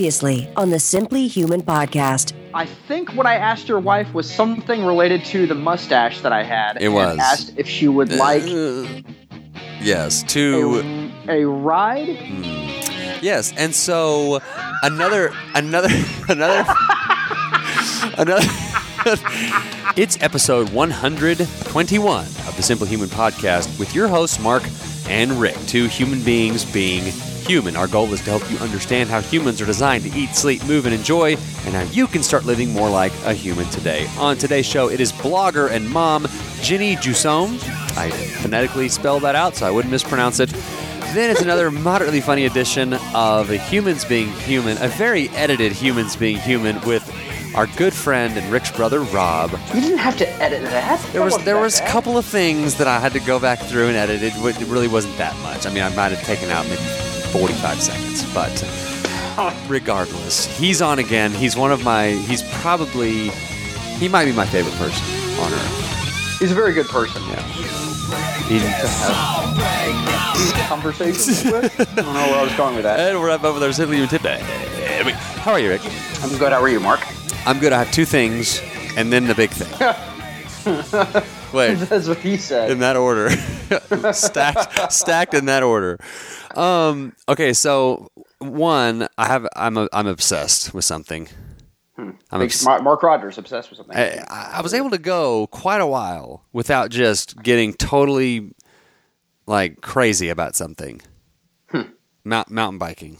Previously on the Simply Human podcast. I think what I asked your wife was something related to the mustache that I had. It and was. Asked if she would uh, like yes, to a, a ride. Hmm. yes, and so another another another another. it's episode 121 of the Simply Human podcast with your hosts Mark and Rick, two human beings being human. Our goal is to help you understand how humans are designed to eat, sleep, move, and enjoy, and how you can start living more like a human today. On today's show, it is blogger and mom Jennie Jussaume. I phonetically spelled that out so I wouldn't mispronounce it. Then it's another moderately funny edition of Humans Being Human, a very edited Humans Being Human with our good friend and Rick's brother Rob. You didn't have to edit that. There was there was a couple of things that I had to go back through and edit. It, it really wasn't that much. I mean, I might have taken out maybe 45 seconds, but regardless, he's on again. He's one of my. He's probably he might be my favorite person on earth. He's a very good person. Yeah. He, Conversations with. I don't know where I was going with that. and we're up over there simply today. How are you, Rick? I'm good. How are you, Mark? I'm good. I have two things, and then the big thing. Wait, That's what he said. in that order, stacked, stacked in that order. Um, okay, so one, I have, I'm, a, I'm obsessed with something. I'm obs- Mark Rogers obsessed with something. I, I was able to go quite a while without just getting totally like crazy about something. Hmm. Mount, mountain biking.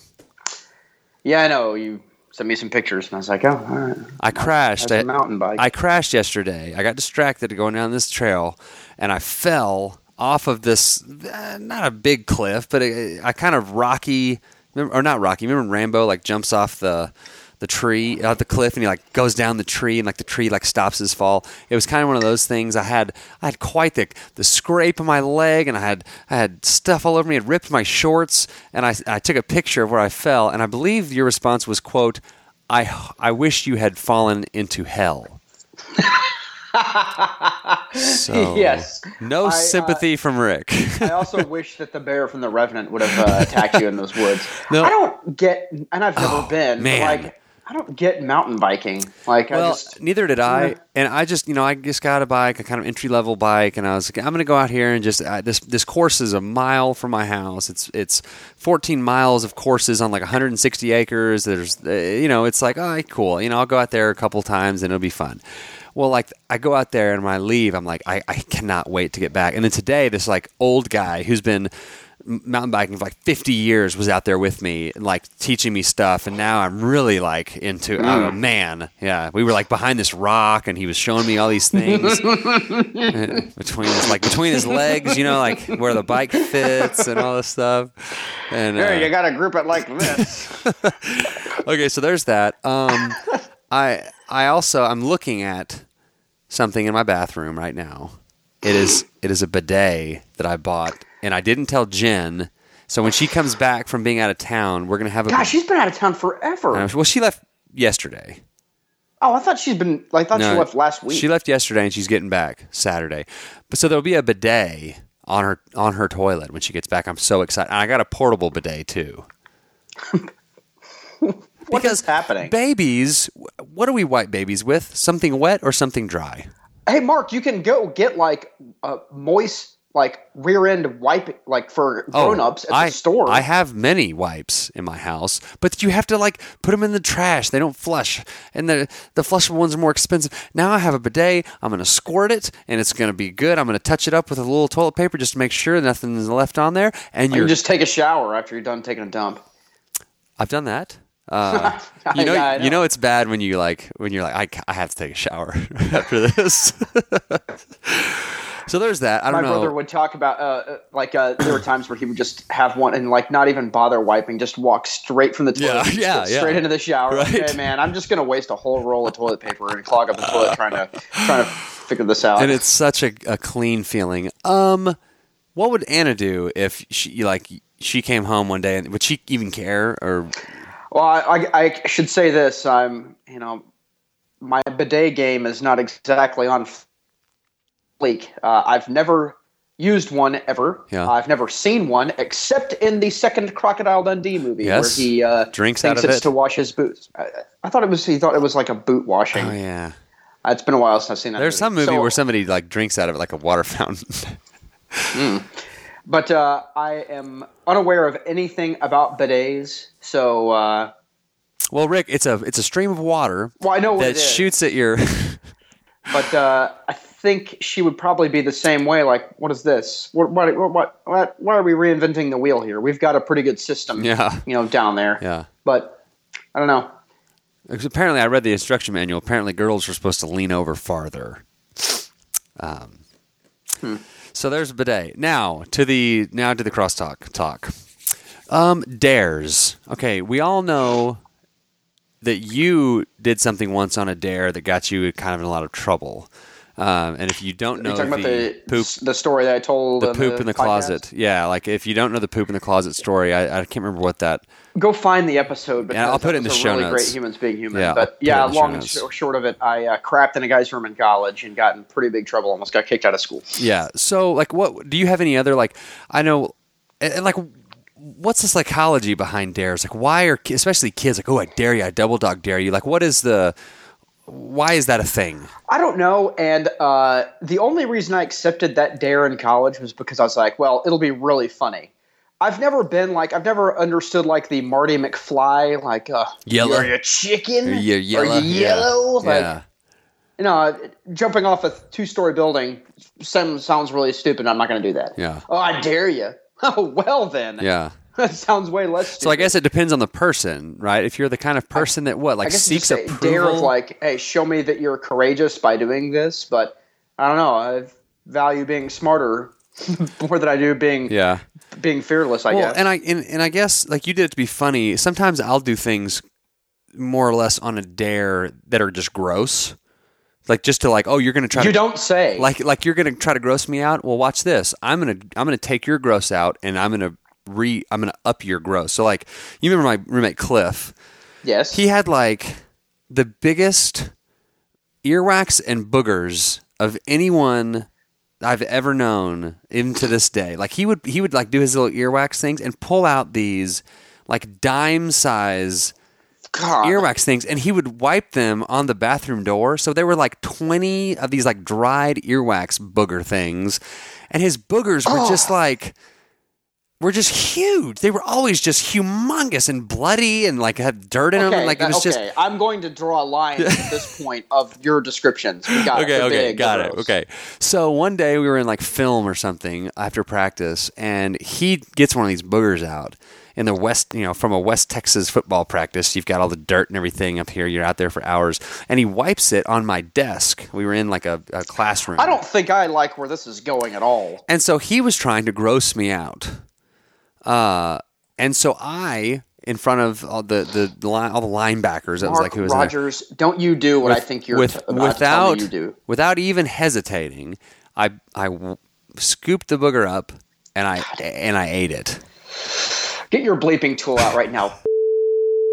yeah, I know. You sent me some pictures, and I was like, oh, all right. I crashed. I- mountain bike. I crashed yesterday. I got distracted going down this trail, and I fell off of this uh, not a big cliff, but a, a kind of rocky, or not rocky. Remember Rambo like jumps off the the tree out the cliff and he like goes down the tree and like the tree like stops his fall. It was kind of one of those things. I had I had quite the the scrape on my leg and I had I had stuff all over me. It ripped my shorts and I I took a picture of where I fell and I believe your response was quote I I wish you had fallen into hell. so Yes. no I, uh, sympathy from Rick. I also wish that the bear from the Revenant would have uh, attacked you in those woods. No. I don't get, and I've never Oh, been. man. Like, I don't get mountain biking. Like, I well, just neither did I, and I just you know I just got a bike, a kind of entry level bike, and I was like, I'm going to go out here and just uh, this this course is a mile from my house. It's it's 14 miles of courses on like 160 acres. There's uh, you know it's like oh cool, you know I'll go out there a couple times and it'll be fun. Well, like I go out there and when I leave, I'm like I, I cannot wait to get back. And then today, this like old guy who's been mountain biking for like 50 years was out there with me and like teaching me stuff and now i'm really like into oh man yeah. We were like behind this rock and he was showing me all these things. Between his like between his legs you know like where the bike fits and all this stuff. And uh, you got to group it like this. okay so there's that. Um i i also i'm looking at something in my bathroom right now it is it is a bidet that i bought and i didn't tell jen so when she comes back from being out of town we're gonna have a Gosh, she's been out of town forever. Uh, well she left yesterday oh, I thought she's been. I thought she left last week. she left yesterday and she's getting back saturday but so there'll be a bidet on her on her toilet when she gets back i'm so excited and i got a portable bidet too what is happening? babies what do we wipe babies with something wet or something dry hey, Mark, you can go get like a moist, like rear end wipe, like for oh, grown ups at Oh, I, the store. I have many wipes in my house, but you have to like put them in the trash. They don't flush, and the the flushable ones are more expensive. Now I have a bidet. I'm gonna squirt it, and it's gonna be good. I'm gonna touch it up with a little toilet paper just to make sure nothing's left on there. And you can just take a shower after you're done taking a dump. I've done that. Uh, you know, Yeah, know. you know, it's bad when you like when you're like, I, I have to take a shower after this. so there's that. I My don't know. brother would talk about uh, uh, like uh, there were times where he would just have one and like not even bother wiping, just walk straight from the toilet, Yeah, just yeah, straight into the shower. Right. Okay, man, I'm just gonna waste a whole roll of toilet paper and clog up the toilet trying to trying to figure this out. and it's such a, a clean feeling. Um, what would Anna do if she like she came home one day and would she even care or Well, I, I, I should say this. I'm, you know, my bidet game is not exactly on fleek. Uh, I've never used one ever. Yeah. I've never seen one except in the second Crocodile Dundee movie Yes. where he uh, Drinks out of it's it. to wash his boots. I, I thought it was he thought it was like a boot washing. Oh yeah. Uh, It's been a while since I've seen that. There's some movie So- where somebody like drinks out of it like a water fountain. but uh, I am unaware of anything about bidets. So, uh, well, Rick, it's a it's a stream of water well, I know that shoots at your. but uh, I think she would probably be the same way. Like, what is this? What, what, what, what, why are we reinventing the wheel here? We've got a pretty good system, Yeah. you know, down there. yeah. But I don't know. Because apparently, I read the instruction manual. Apparently, girls are supposed to lean over farther. Um, So there's bidet. Now to the now to the crosstalk talk. Um, dares. Okay, we all know that you did something once on a dare that got you kind of in a lot of trouble. Um, and if you don't know You're talking about the the poop the story that I told. the poop in the podcast? closet. Yeah, like if you don't know the poop in the closet story, I, I can't remember what that. Go find the episode. Because I'll put it in the show really notes. Great humans being human. Yeah, I'll but yeah, it in the show long and sh- short of it, I uh, crapped in a guy's room in college and got in pretty big trouble. Almost got kicked out of school. Yeah. So like, what do you have any other like? I know, and, like, what's the psychology behind dares? Like, why are especially kids like, oh, I dare you, I double dog dare you? Like, what is the? Why is that a thing? I don't know. And uh, the only reason I accepted that dare in college was because I was like, well, it'll be really funny. I've never been like I've never understood like the Marty McFly like uh, Yellow. Are you chicken? Are you yellow? Are you yellow? Yeah. Like yeah. you know, jumping off a two story building sounds really stupid. I'm not going to do that. Yeah. Oh, I dare you. Oh well then. Yeah. That sounds way less. Stupid. So I guess it depends on the person, right? If you're the kind of person that what like I seeks a approval, dare of like, hey, show me that you're courageous by doing this. But I don't know. I value being smarter more than I do being yeah. being fearless. I Well, guess. and I and, and I guess like you did it to be funny. Sometimes I'll do things more or less on a dare that are just gross, like just to like, oh, you're gonna try you to don't say. like like you're gonna try to gross me out. Well, watch this. I'm gonna I'm gonna take your gross out, and I'm gonna re I'm gonna up your gross. So like, you remember my roommate Cliff? yes. He had like the biggest earwax and boogers of anyone I've ever known into this day. Like he would he would like do his little earwax things and pull out these like dime size God. earwax things and he would wipe them on the bathroom door. So there were like 20 of these like dried earwax booger things. And his boogers were oh. just like were just huge. They were always just humongous and bloody and like had dirt in them. Okay, And like it was just okay. I'm going to draw a line at this point of your descriptions. We got okay, the okay, got it. Okay. So one day we were in like film or something after practice, and he gets one of these boogers out in the West, you know, from a West Texas football practice. You've got all the dirt and everything up here. You're out there for hours, and he wipes it on my desk. We were in like a, a classroom. I don't think I like where this is going at all. And so he was trying to gross me out. Uh, and so I, in front of all the the, the line, all the linebackers, that was like who was in there, Rogers, don't you do what I think you're with, about to without me you do. without even hesitating, I I scooped the booger up and I and I ate it. Get your bleeping tool out right now.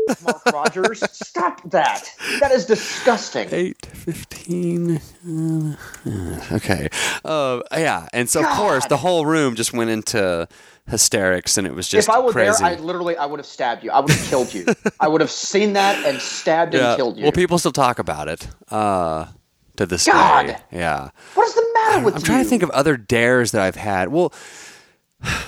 Mark Rogers, stop that. That is disgusting. Eight fifteen. Uh, okay. Uh, yeah, and so of course the whole room just went into hysterics, and it was just if I were crazy. there, I literally I would have stabbed you. I would have killed you. I would have seen that and stabbed yeah. and killed you. Well, people still talk about it uh, to this God. day. Yeah. what is the matter with I'm you? trying to think of other dares that I've had. Well,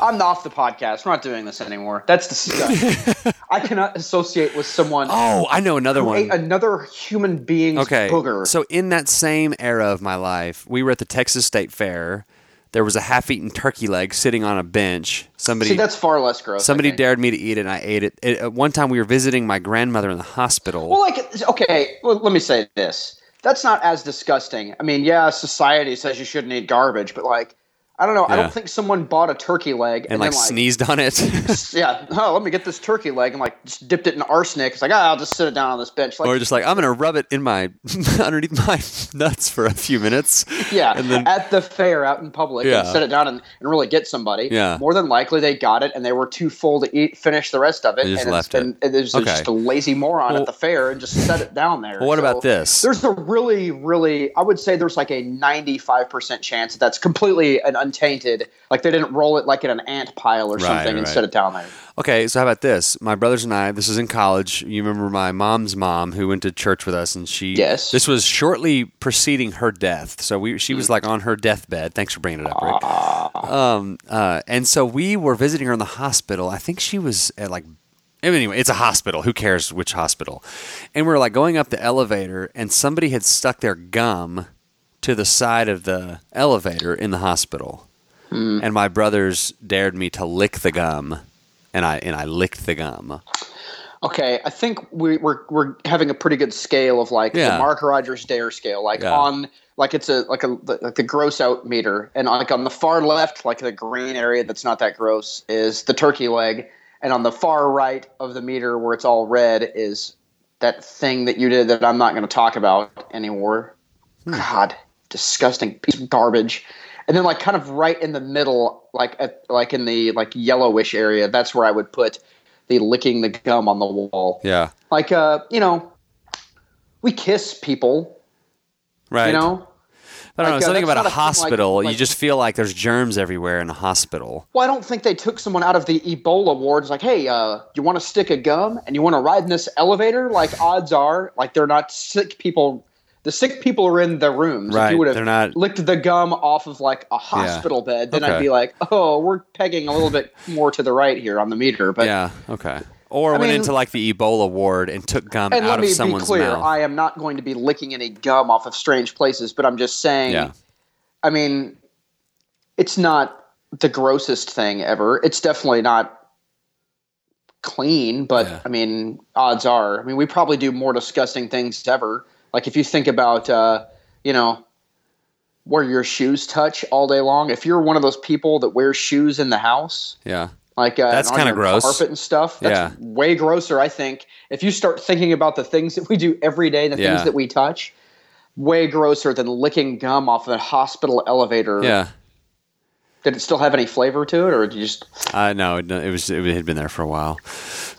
I'm off the podcast. We're not doing this anymore. That's disgusting. I cannot associate with someone oh, I know another one. another human being's Okay. booger. So in that same era of my life, we were at the Texas State Fair. There was a half-eaten turkey leg sitting on a bench. Somebody See, that's far less gross. Somebody dared me to eat it, and I ate it. it. At one time, we were visiting my grandmother in the hospital. Well, like, okay, well, let me say this. That's not as disgusting. I mean, yeah, society says you shouldn't eat garbage, but like, I don't know. I don't think someone bought a turkey leg and like then like sneezed on it. yeah, oh, let me get this turkey leg and like just dipped it in arsenic. It's like, ah, I'll just sit it down on this bench. Like, or just like I'm gonna rub it in my underneath my nuts for a few minutes. yeah, and then at the fair out in public Yeah. and sit it down and, and really get somebody. Yeah. More than likely they got it and they were too full to eat, finish the rest of it. They just and left it's been, it. Okay. just a lazy moron Well- at the fair and just set it down there. Well, what So about this? There's a really, really, I would say there's like a 95% chance that that's completely an untainted. Like they didn't roll it like in an ant pile or Right, something right. instead of down there. Okay, so how about this? My brothers and I, this was in college. You remember my mom's mom who went to church with us, and she. Yes. This was shortly preceding her death. So we, she Mm. was like on her deathbed. Thanks for bringing it up, Rick. Um, uh, and so we were visiting her in the hospital. I think she was at like. Anyway, it's a hospital. Who cares which hospital? And we're like going up the elevator, and somebody had stuck their gum to the side of the elevator in the hospital. Hmm. And my brothers dared me to lick the gum, and I and I licked the gum. Okay, I think we, we're we're having a pretty good scale of like Yeah. the Mark Rogers Dare scale, like Yeah. on like it's a like a like the gross out meter, and like on the far left, like the green area that's not that gross is the turkey leg, and on the far right of the meter where it's all red is that thing that you did that I'm not going to talk about anymore. Hmm. God, disgusting piece of garbage. And then like kind of right in the middle, like at like in the like yellowish area, that's where I would put the licking the gum on the wall. Yeah, Like uh, you know, we kiss people, right. you know. I don't know. like, uh, Something about a thing, like- hospital. you just feel like there's germs everywhere in a hospital. Well, I don't think they took someone out of the Ebola ward. It's like, hey, uh, you want to stick a gum and you want to ride in this elevator? Like, odds are, like, they're not sick people. The sick people are in the rooms. If Right, you would have they're not- licked the gum off of like a hospital bed, then I'd be like, oh, we're pegging a little bit more to the right here on the meter. But yeah. Okay. Or I went mean- into like the Ebola ward and took gum and out let of me be someone's clear, mouth. I am not going to be licking any gum off of strange places, but I'm just saying. yeah. I mean, it's not the grossest thing ever. It's definitely not clean, but Yeah. I mean, odds are. I mean, we probably do more disgusting things ever. Like if you think about, uh, you know, where your shoes touch all day long. If you're one of those people that wears shoes in the house, Yeah. like uh, That's kinda gross. carpet and stuff, that's Yeah. way grosser. I think if you start thinking about the things that we do every day, the Yeah. things that we touch, way grosser than licking gum off of a hospital elevator. Yeah. Did it still have any flavor to it, or did you just? Uh, no, it, it was it had been there for a while,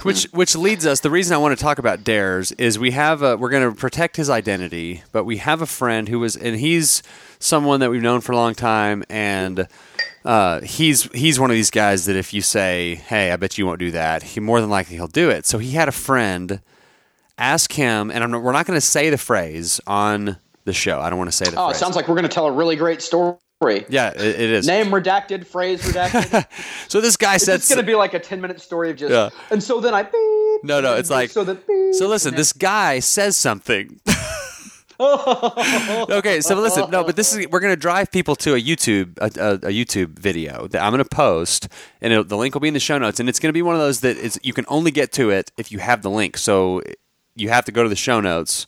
which which leads us. The reason I want to talk about Dares is we have a, we're going to protect his identity, but we have a friend who was and he's someone that we've known for a long time, and uh, he's he's one of these guys that if you say, "Hey, I bet you won't do that," he more than likely he'll do it. So he had a friend ask him, and I'm we're not going to say the phrase on the show. I don't want to say the Oh, it sounds like we're going to tell a really great story. Yeah, it, it is. Name redacted, phrase redacted. so this guy said it's going to be like a ten-minute story of just. Yeah. And so then I. Beep, No, no, it's like- so that. beep, So listen, this guy says something. okay, so listen, no, but this is we're gonna drive people to a YouTube a, a, a YouTube video that I'm gonna post, and the link will be in the show notes, and it's gonna be one of those that is you can only get to it if you have the link. So you have to go to the show notes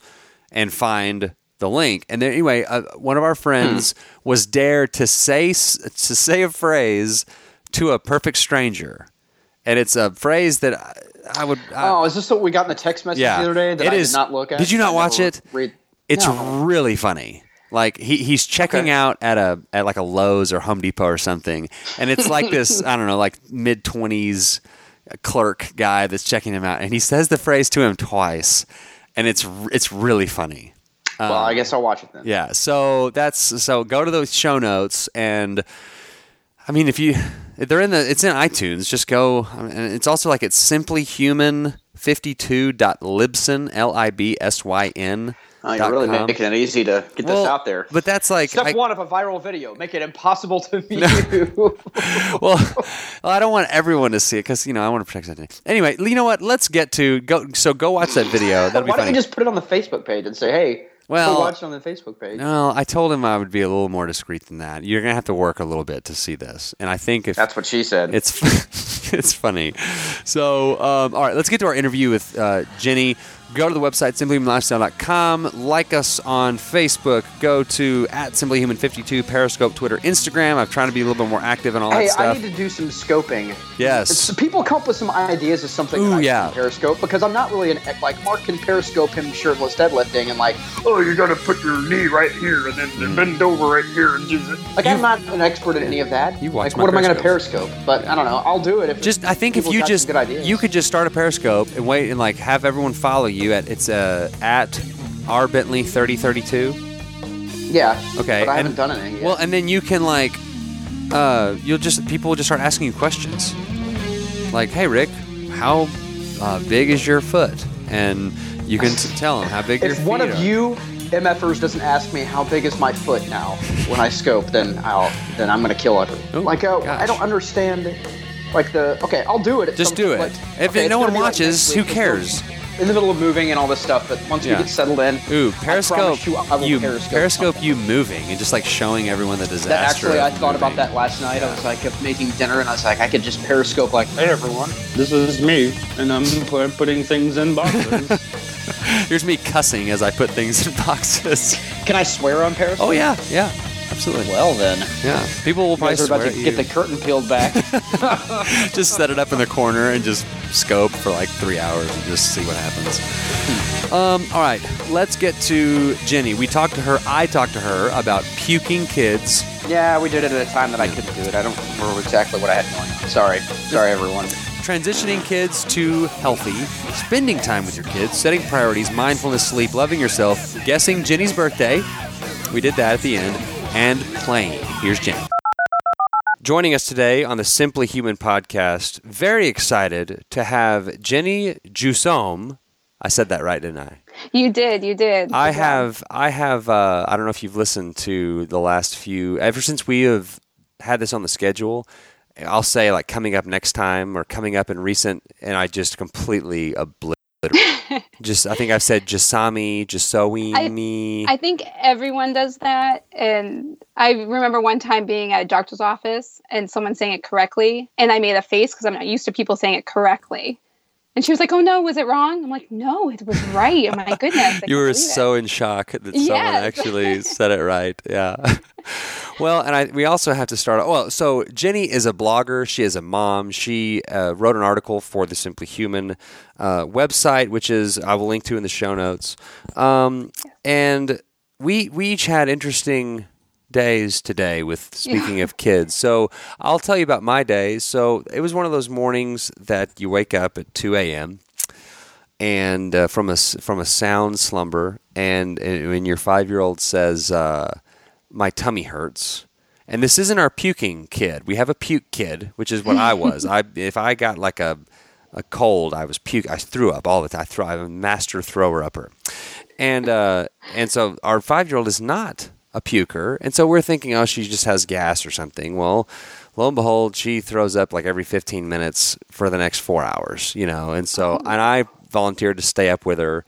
and find the link. And then anyway, uh, one of our friends was dared to say to say a phrase to a perfect stranger, and it's a phrase that I, I would. I, Oh, is this what we got in the text message Yeah. the other day that It I is- did not look at? Did you not watch it? Read. It's No. really funny. Like he, he's checking Okay. out at a at like a Lowe's or Home Depot or something, and it's like this I don't know like mid twenties clerk guy that's checking him out, and he says the phrase to him twice, and it's it's really funny. Well, I um, guess I'll watch it then. Yeah, so that's so go to those show notes and I mean if you if they're in the it's in iTunes, just go I mean, and it's also like it's simply human 52.libsyn L I B S Y N. Oh, you're really com. making it easy to get Well, this out there. But that's like Step I- one of a viral video: make it impossible to view. well, well, I don't want everyone to see it because you know I want to protect identity. Anyway, you know what? Let's get to go. So go watch that video. That'll be Why don't funny. you just put it on the Facebook page and say, "Hey, Well- watch it on the Facebook page"? no, I told him I would be a little more discreet than that. You're gonna have to work a little bit to see this, and I think if That's what she said. It's it's funny. So, um, all right, let's get to our interview with uh, Jennie. Go to the website simplyhumanlifestyle.com. Like us on Facebook. Go to at simplyhuman52, Periscope, Twitter, Instagram. I'm trying to be a little bit more active and all Hey, that stuff I need to do some scoping. Yes. People come up with some ideas of something Ooh, that I can yeah. Periscope because I'm not really an like Mark can Periscope him shirtless deadlifting and like, oh, you got to put your knee right here and then Hmm. bend over right here and do it. Like I'm not an expert at any of that. You watch like, what am I going to Periscope? But I don't know. I'll do it if just I think if you just you could just start a Periscope and wait and like have everyone follow you at it's uh, at r bentley 3032. yeah. Okay, But I haven't done anything yet. Well, and then you can like uh, you'll just people will just start asking you questions, like, "Hey, Rick, how uh, big is your foot?" And you can t- tell them how big your If one of you MFers doesn't ask me how big is my foot now when I scope, then I'll then I'm gonna kill everyone. Ooh, like uh. I don't understand. Like the okay, I'll do it. Just some- do it. like, If okay, no one gonna like watches, who cares? In the middle of moving and all this stuff, but once Yeah. we get settled in, Ooh, Periscope! you, you Periscope Periscope you moving and just like showing everyone the disaster. That actually, I thought about that last night. I was like, making dinner, and I was like, I could just Periscope like, Hey everyone, this is me, and I'm putting things in boxes. Here's me cussing as I put things in boxes. can I swear on Periscope? Oh yeah, yeah, absolutely. Well then, Yeah, people will probably guys about swear to at get you. the curtain peeled back. just set it up in the corner and just scope for like three hours and just see what happens. Um, all right, let's get to Jennie. We talked to her. I talked to her about puking kids. yeah, we did it at a time that I couldn't do it. I don't remember exactly what I had going on. Sorry, sorry everyone. Transitioning kids to healthy, spending time with your kids, setting priorities, mindfulness, sleep, loving yourself, guessing Jennie's birthday. We did that at the end, and playing. Here's Jennie. Joining us today on the Simply Human podcast, very excited to have Jennie Jussaume. I said that right, didn't I? You did, you did. I have, I have. Uh, I don't know if you've listened to the last few. Ever since we have had this on the schedule, I'll say like coming up next time or coming up in recent, and I just completely obliterated. Just, I think I've said Jasami, Jasoimi. I think everyone does that. And I remember one time being at a doctor's office and someone saying it correctly. And I made a face because I'm not used to people saying it correctly. And she was like, Oh no, was it wrong? I'm like, No, it was right. Oh my goodness. You were so it. in shock that someone actually said it right. Yeah. well, and I we also have to start. Well, so Jenny is a blogger. She is a mom. She uh, wrote an article for the Simply Human uh, website, which is I will link to in the show notes. Um, and we we each had interesting days today with speaking of kids. So I'll tell you about my days. So it was one of those mornings that you wake up at two a.m and uh, from a from a sound slumber, and, and when your five year old says, uh, "My tummy hurts," and this isn't our puking kid. We have a puke kid, which is what I was. I if I got like a a cold, I was puke. I threw up all the time. I throw. I'm a master thrower upper, and uh, and so our five year old is not a puker, and so we're thinking, oh, she just has gas or something. Well. Lo and behold, she throws up like every 15 minutes for the next four hours, you know. And so, and I volunteered to stay up with her.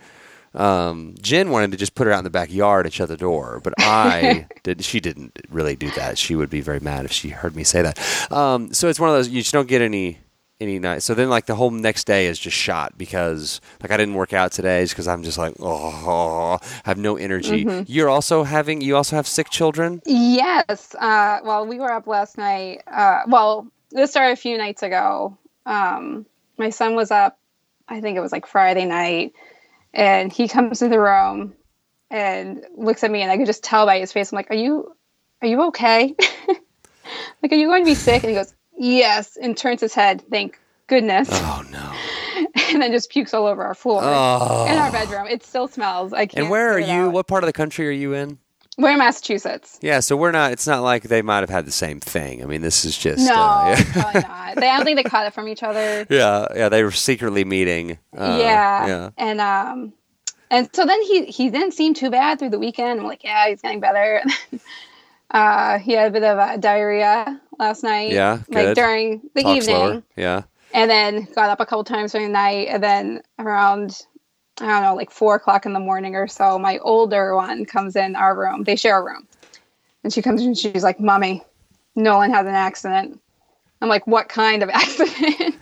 Um, Jen wanted to just put her out in the backyard and shut the door, but I did. She didn't really do that. She would be very mad if she heard me say that. Um, so it's one of those you just don't get any any night. So then, like the whole next day is just shot because like I didn't work out today because I'm just like oh, I have no energy. You're also having you also have sick children. Yes. Uh, well, we were up last night. Uh, well, this started a few nights ago. Um, my son was up, I think it was like Friday night, and he comes to the room and looks at me, and I could just tell by his face. I'm like, "Are you, are you okay? like, are you going to be sick?" And he goes, "Yes," and turns his head. Thank goodness, Oh no! and then just pukes all over our floor Oh. in our bedroom. It still smells. I can't. And where are you? out. What part of the country are you in? We're in Massachusetts. Yeah, so we're not. It's not like they might have had the same thing. I mean, this is just. No, uh, yeah. probably not. They, I don't think they caught it from each other. yeah, yeah, they were secretly meeting. Uh, yeah. yeah. And um, and so then he he didn't seem too bad through the weekend. I'm like, yeah, he's getting better. uh, he had a bit of uh, diarrhea last night. Yeah, like during the Talk evening, slower. Yeah. and then got up a couple times during the night, and then around. I don't know, like four o'clock in the morning or so. My older one comes in our room. They share a room, and she comes in. and She's like, "Mommy, Nolan had an accident." I'm like, "What kind of accident?"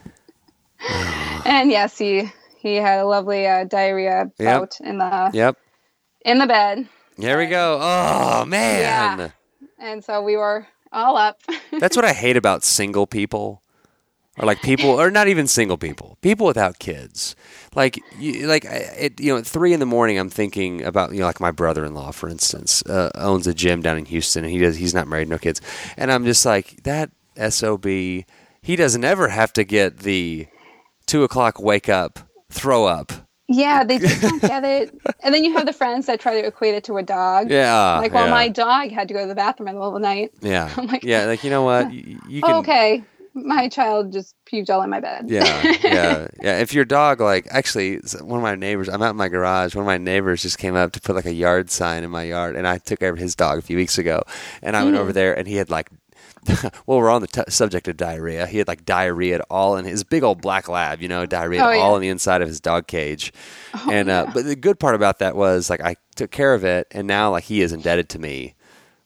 and yes, he he had a lovely uh, diarrhea Yep. in the Yep. in the bed, Here we go. Oh man, Yeah. and so we were all up. that's what I hate about single people, or like people, or not even single people, people without kids. Like, you, like it, you know, at three in the morning, I'm thinking about you know, like my brother-in-law, for instance, uh, owns a gym down in Houston, and he does. He's not married, no kids, and I'm just like that sob. He doesn't ever have to get the two o'clock wake up, throw up. Yeah, they just don't get it. And then you have the friends that try to equate it to a dog. Yeah. Like, well, yeah. my dog had to go to the bathroom in the middle of the night. Yeah. I'm like, yeah. Like you know what? You, you can. Oh, okay, my child just puked all in my bed. Yeah, yeah, yeah. If your dog, like, actually, one of my neighbors, I'm out in my garage. One of my neighbors just came up to put like a yard sign in my yard, and I took over his dog a few weeks ago, and I went Mm. over there, and he had like. well, we're on the t- subject of diarrhea. He had like diarrhea all in his big old black lab, you know, diarrhea Oh, yeah. all in the inside of his dog cage. Oh, and uh, but the good part about that was like I took care of it, and now like he is indebted to me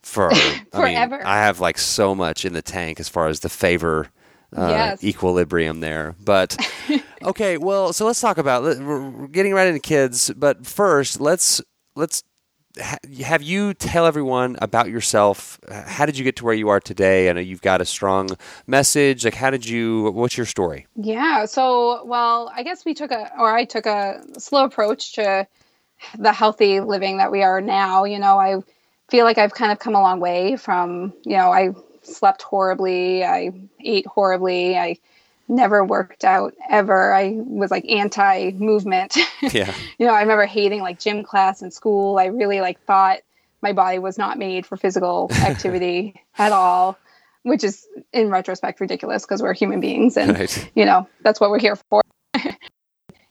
for I mean, Forever. I have like so much in the tank as far as the favor uh, Yes. equilibrium there. But okay, well, so let's talk about we're getting right into kids, but first let's let's have you tell everyone about yourself. How did you get to where you are today? I know you've got a strong message. Like, how did you? What's your story? Yeah. So, well, I guess we took a, or I took a slow approach to the healthy living that we are now. You know, I feel like I've kind of come a long way from, you know, I slept horribly, I ate horribly, I never worked out ever. I was like anti movement. Yeah, you know, I remember hating like gym class in school. I really like thought my body was not made for physical activity at all, which is in retrospect ridiculous because we're human beings and Right. you know, that's what we're here for.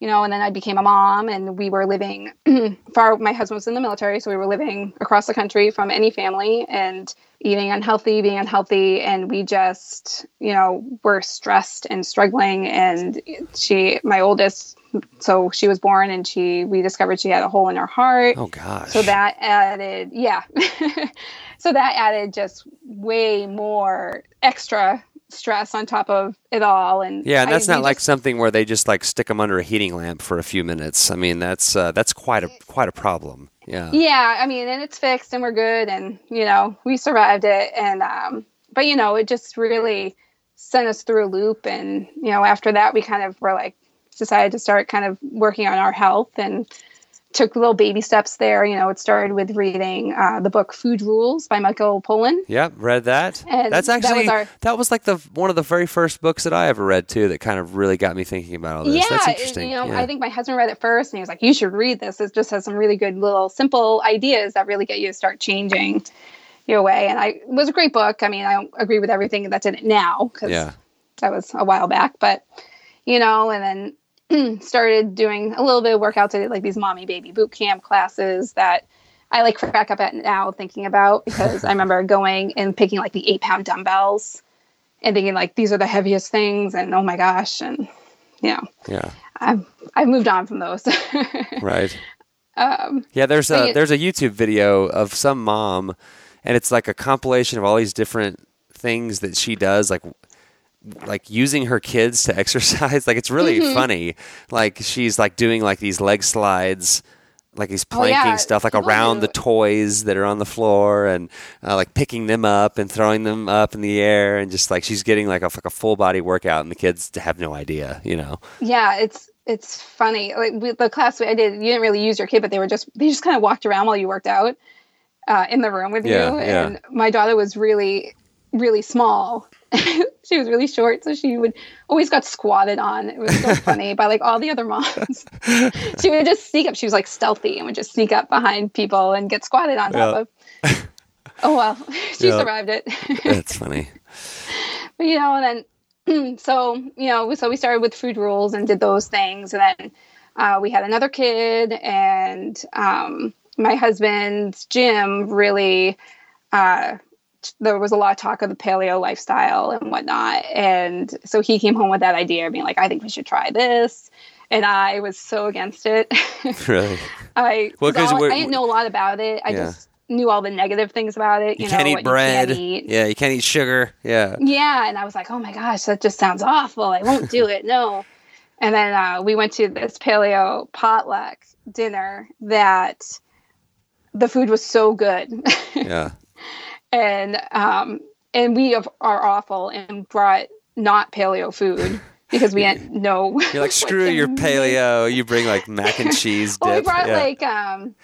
you know, and then I became a mom and we were living far my husband was in the military, so we were living across the country from any family and eating unhealthy, being unhealthy, and we just, you know, were stressed and struggling and she my oldest so she was born and she we discovered she had a hole in her heart. Oh gosh. So that added, yeah. so that added just way more extra stress on top of it all. And Yeah, and I- that's not like just- something where they just like stick them under a heating lamp for a few minutes. I mean, that's uh, that's quite a quite a problem. Yeah. yeah. I mean, and it's fixed and we're good, and you know we survived it. And um, but you know it just really sent us through a loop. And you know after that we kind of were like decided to start kind of working on our health and took little baby steps there. You know, it started with reading uh, the book Food Rules by Michael Pollan. Yeah, read that. And That's that actually that was was, like the one of the very first books that I ever read too. That kind of really got me thinking about all this. Yeah, That's interesting. you know, yeah. I think my husband read it first, and he was like, "You should read this. It just has some really good little simple ideas that really get you to start changing your way." And I it was a great book. I mean, I don't agree with everything that's in it now because Yeah. that was a while back, but you know, and then started doing a little bit of workouts. I did like these mommy baby boot camp classes that I like crack up at now thinking about because I remember going and picking like the eight pound dumbbells and thinking like these are the heaviest things and oh my gosh and you know yeah. I've I've moved on from those. Right. um, Yeah, there's a there's a YouTube video of some mom, and it's like a compilation of all these different things that she does, like like using her kids to exercise. Like it's really Mm-hmm. funny. Like she's like doing like these leg slides. Like these Oh, yeah. planking stuff, like around the toys that are on the floor, and uh, like picking them up and throwing them up in the air, and just like she's getting like a like a full body workout, and the kids have no idea, you know. yeah, it's it's funny. Like with the class I did, you didn't really use your kid, but they were just they just kind of walked around while you worked out uh, in the room with Yeah, you. yeah. And my daughter was really really small. she was really short, so she would always got squatted on. It was so funny by like all the other moms. she would just sneak up. She was like stealthy and would just sneak up behind people and get squatted on top Yeah. of. Oh well, she Yeah. survived it. That's funny. But, you know, and then so you know, so we started with food rules and did those things, and then uh, we had another kid, and um, my husband's gym really. Uh, there was a lot of talk of the paleo lifestyle and whatnot, and so he came home with that idea, of being like, "I think we should try this," and I was so against it. really. I Well, 'cause all- I didn't know a lot about it. I Yeah. just knew all the negative things about it. You, You, can't eat bread. You can't eat. Yeah, you can't eat sugar. Yeah. Yeah, and I was like, oh my gosh, that just sounds awful. I won't do it. No. And then uh, we went to this paleo potluck dinner that the food was so good, Yeah. And um, and we have, are awful and brought not paleo food because we didn't know. You're like, screw your paleo. You bring like mac and cheese dip. Well, we brought yeah. like um,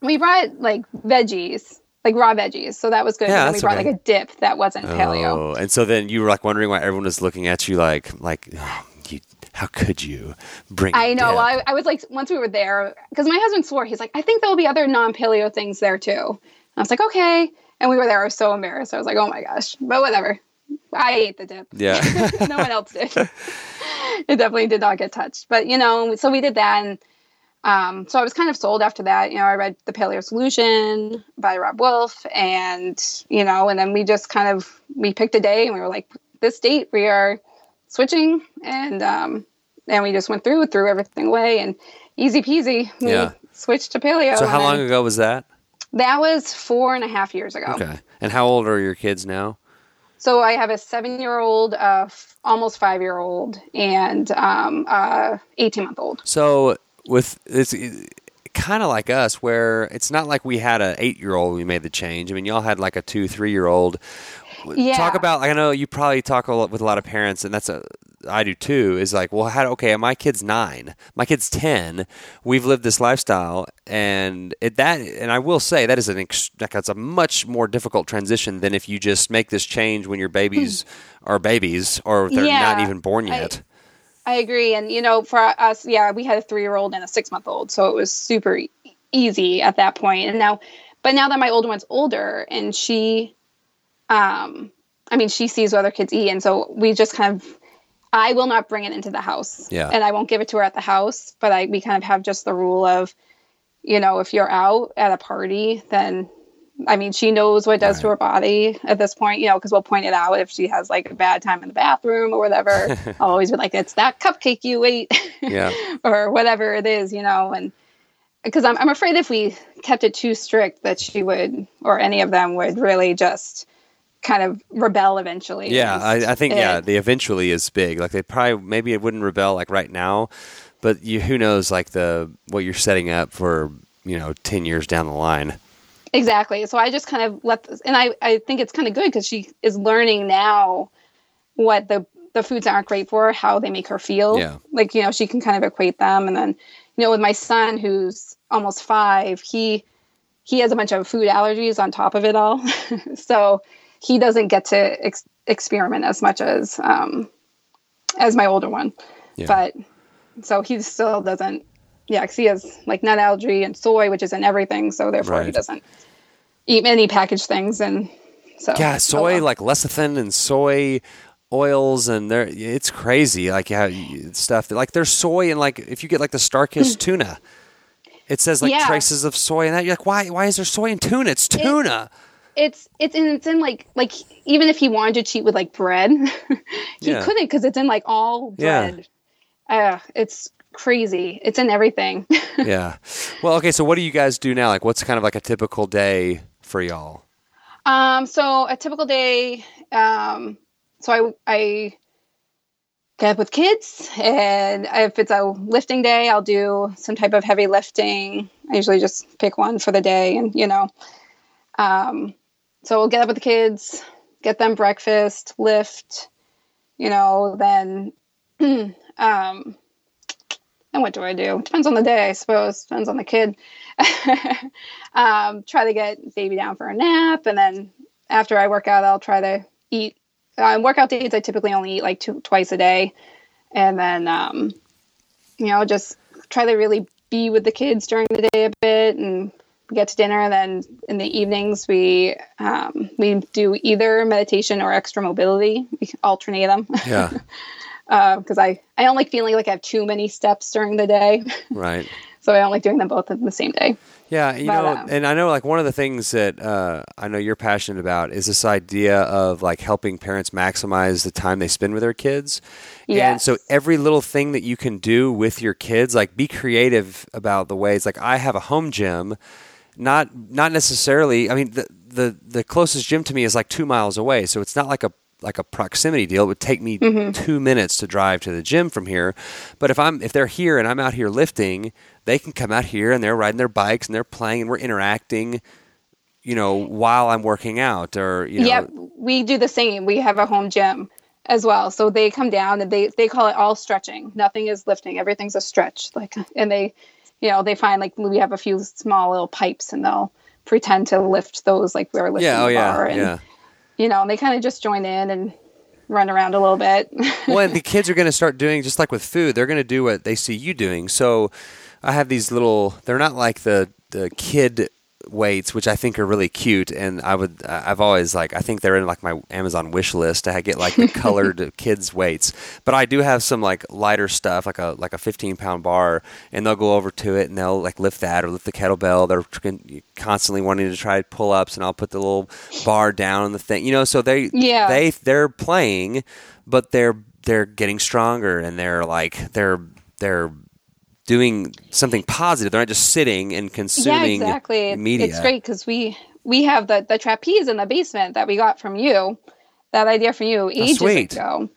we brought like veggies, like raw veggies, so that was good. Yeah, and we brought okay. like a dip that wasn't paleo. Oh, and so then you were like wondering why everyone was looking at you like, like, oh, you, How could you bring? I know. I, I was like, once we were there, because my husband swore, he's like, I think there'll be other non paleo things there too. And I was like, okay. And we were there. I was so embarrassed. I was like, oh my gosh. But whatever. I ate the dip. yeah. no one else did. it definitely did not get touched. But, you know, so we did that. And um, so I was kind of sold after that. You know, I read The Paleo Solution by Robb Wolf. And, you know, and then we just kind of, we picked a day and we were like, this date we are switching. And, um, and we just went through, threw everything away and easy peasy. We Yeah. switched to paleo. so how long ago was that? That was four and a half years ago. Okay. And how old are your kids now? So I have a seven-year-old, uh, f- almost five-year-old, and um, uh, eighteen-month-old. So with it's kind of like us, where it's not like we had a eight year old. We made the change. I mean, y'all had like a two, three year old. Yeah. Talk about. I know you probably talk a lot with a lot of parents, and that's a. I do too. Is like, well, how? Okay, my kid's nine. My kid's ten. We've lived this lifestyle, and it, that. And I will say that is an. Ex, like, that's a much more difficult transition than if you just make this change when your babies are babies or they're not even born I- yet. I agree, and you know, for us, yeah, we had a three-year-old and a six-month-old, so it was super e- easy at that point. And now, but now that my older one's older, and she, um, I mean, she sees what other kids eat, and so we just kind of. I will not bring it into the house. Yeah. And I won't give it to her at the house, but I we kind of have just the rule of, you know, if you're out at a party, then I mean, she knows what it does to her body at this point, you know, because we'll point it out if she has like a bad time in the bathroom or whatever. I'll always be like, it's that cupcake you ate Yeah. or whatever it is, you know, and because I'm, I'm afraid if we kept it too strict that she would, or any of them would really just kind of rebel eventually. Yeah, I, I think yeah, it. the eventually is big. Like they probably maybe it wouldn't rebel like right now, but you who knows like the what you're setting up for you know ten years down the line. Exactly. So I just kind of let this, and I, I think it's kind of good because she is learning now what the the foods aren't great for how they make her feel. Yeah. Like, you know, she can kind of equate them. And then, you know, with my son who's almost five, he he has a bunch of food allergies on top of it all. so he doesn't get to ex- experiment as much as um as my older one. Yeah. But so he still doesn't yeah, because he has like nut allergy and soy, which is in everything. So therefore, he doesn't eat any packaged things. And so Yeah, oh soy well. like lecithin and soy oils and there it's crazy like how you- stuff like there's soy and like if you get like the Starkist tuna, it says like. Yeah. traces of soy and that you're like why why is there soy in tuna? It's tuna. It's it's in it's in like like even if he wanted to cheat with like bread, he Yeah. couldn't because it's in like all Yeah. bread. Uh, it's crazy. It's in everything. yeah. Well, okay, so what do you guys do now? Like what's kind of like a typical day for y'all? Um, so a typical day, um, so I I get up with kids, and if it's a lifting day, I'll do some type of heavy lifting. I usually just pick one for the day, and you know, um, so we'll get up with the kids, get them breakfast, lift, you know, then, um, and what do I do? Depends on the day, I suppose. Depends on the kid. um, try to get baby down for a nap, and then after I work out, I'll try to eat. On workout days, I typically only eat like two twice a day, and then um, you know just try to really be with the kids during the day a bit, and get to dinner. And then in the evenings, we um, we do either meditation or extra mobility. We alternate them Yeah. because I I don't like feeling like I have too many steps during the day, right. so I don't like doing them both in the same day. Yeah, you But, know, um, and I know like one of the things that uh, I know you're passionate about is this idea of like helping parents maximize the time they spend with their kids. And so every little thing that you can do with your kids, like be creative about the ways. Like I have a home gym, not not necessarily. I mean, the the the closest gym to me is like two miles away, so it's not like a like a proximity deal. It would take me Mm-hmm. two minutes to drive to the gym from here. But if I'm if they're here and I'm out here lifting, they can come out here and they're riding their bikes and they're playing and we're interacting. You know, while I'm working out, or you know, Yep, we do the same. We have a home gym as well, so they come down and they they call it all stretching. Nothing is lifting. Everything's a stretch. Like, and they, you know, they find like we have a few small little pipes and they'll pretend to lift those like we're lifting yeah, oh the yeah, bar and yeah. you know, and they kind of just join in and run around a little bit. well, and the kids are going to start doing just like with food. They're going to do what they see you doing. So I have these little. They're not like the the kid weights, which I think are really cute. And I would, I've always like, I think they're in like my Amazon wish list to get like the colored kids weights. But I do have some like lighter stuff, like a like a 15 pound bar, and they'll go over to it and they'll like lift that or lift the kettlebell. They're constantly wanting to try pull ups, and I'll put the little bar down on the thing, you know. So they, Yeah. they they're playing, but they're they're getting stronger and they're like they're they're doing something positive. They're not just sitting and consuming yeah, exactly. Media. It's great because we we have the the trapeze in the basement that we got from you. That idea from you ages sweet. ago,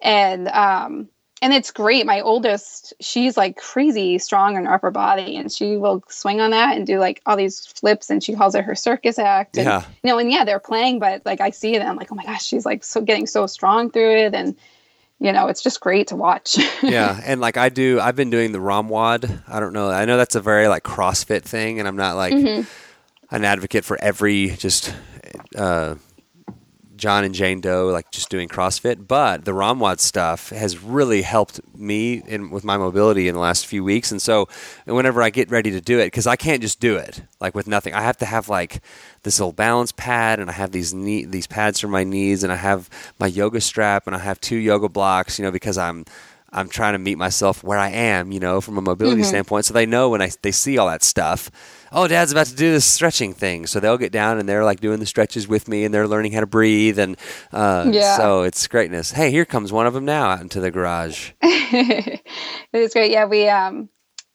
and um and it's great. My oldest, she's like crazy strong in her upper body, and she will swing on that and do like all these flips, and she calls it her circus act. And, Yeah. you know, and yeah, they're playing, but like I see it, and I'm like, oh my gosh, she's like so getting so strong through it, and you know, it's just great to watch. yeah, and like I do, I've been doing the ROMWOD. I don't know. I know that's a very like CrossFit thing, and I'm not like Mm-hmm. an advocate for every just uh, John and Jane Doe like just doing CrossFit. But the ROMWOD stuff has really helped me in with my mobility in the last few weeks. And so whenever I get ready to do it, because I can't just do it like with nothing, I have to have like this little balance pad, and I have these knee these pads for my knees, and I have my yoga strap, and I have two yoga blocks. You know, because I'm I'm trying to meet myself where I am, you know, from a mobility mm-hmm. standpoint. So they know when I they see all that stuff. Oh, Dad's about to do this stretching thing, so they'll get down and they're like doing the stretches with me, and they're learning how to breathe, and uh, Yeah. so it's greatness. Hey, here comes one of them now out into the garage. it is great. Yeah, we um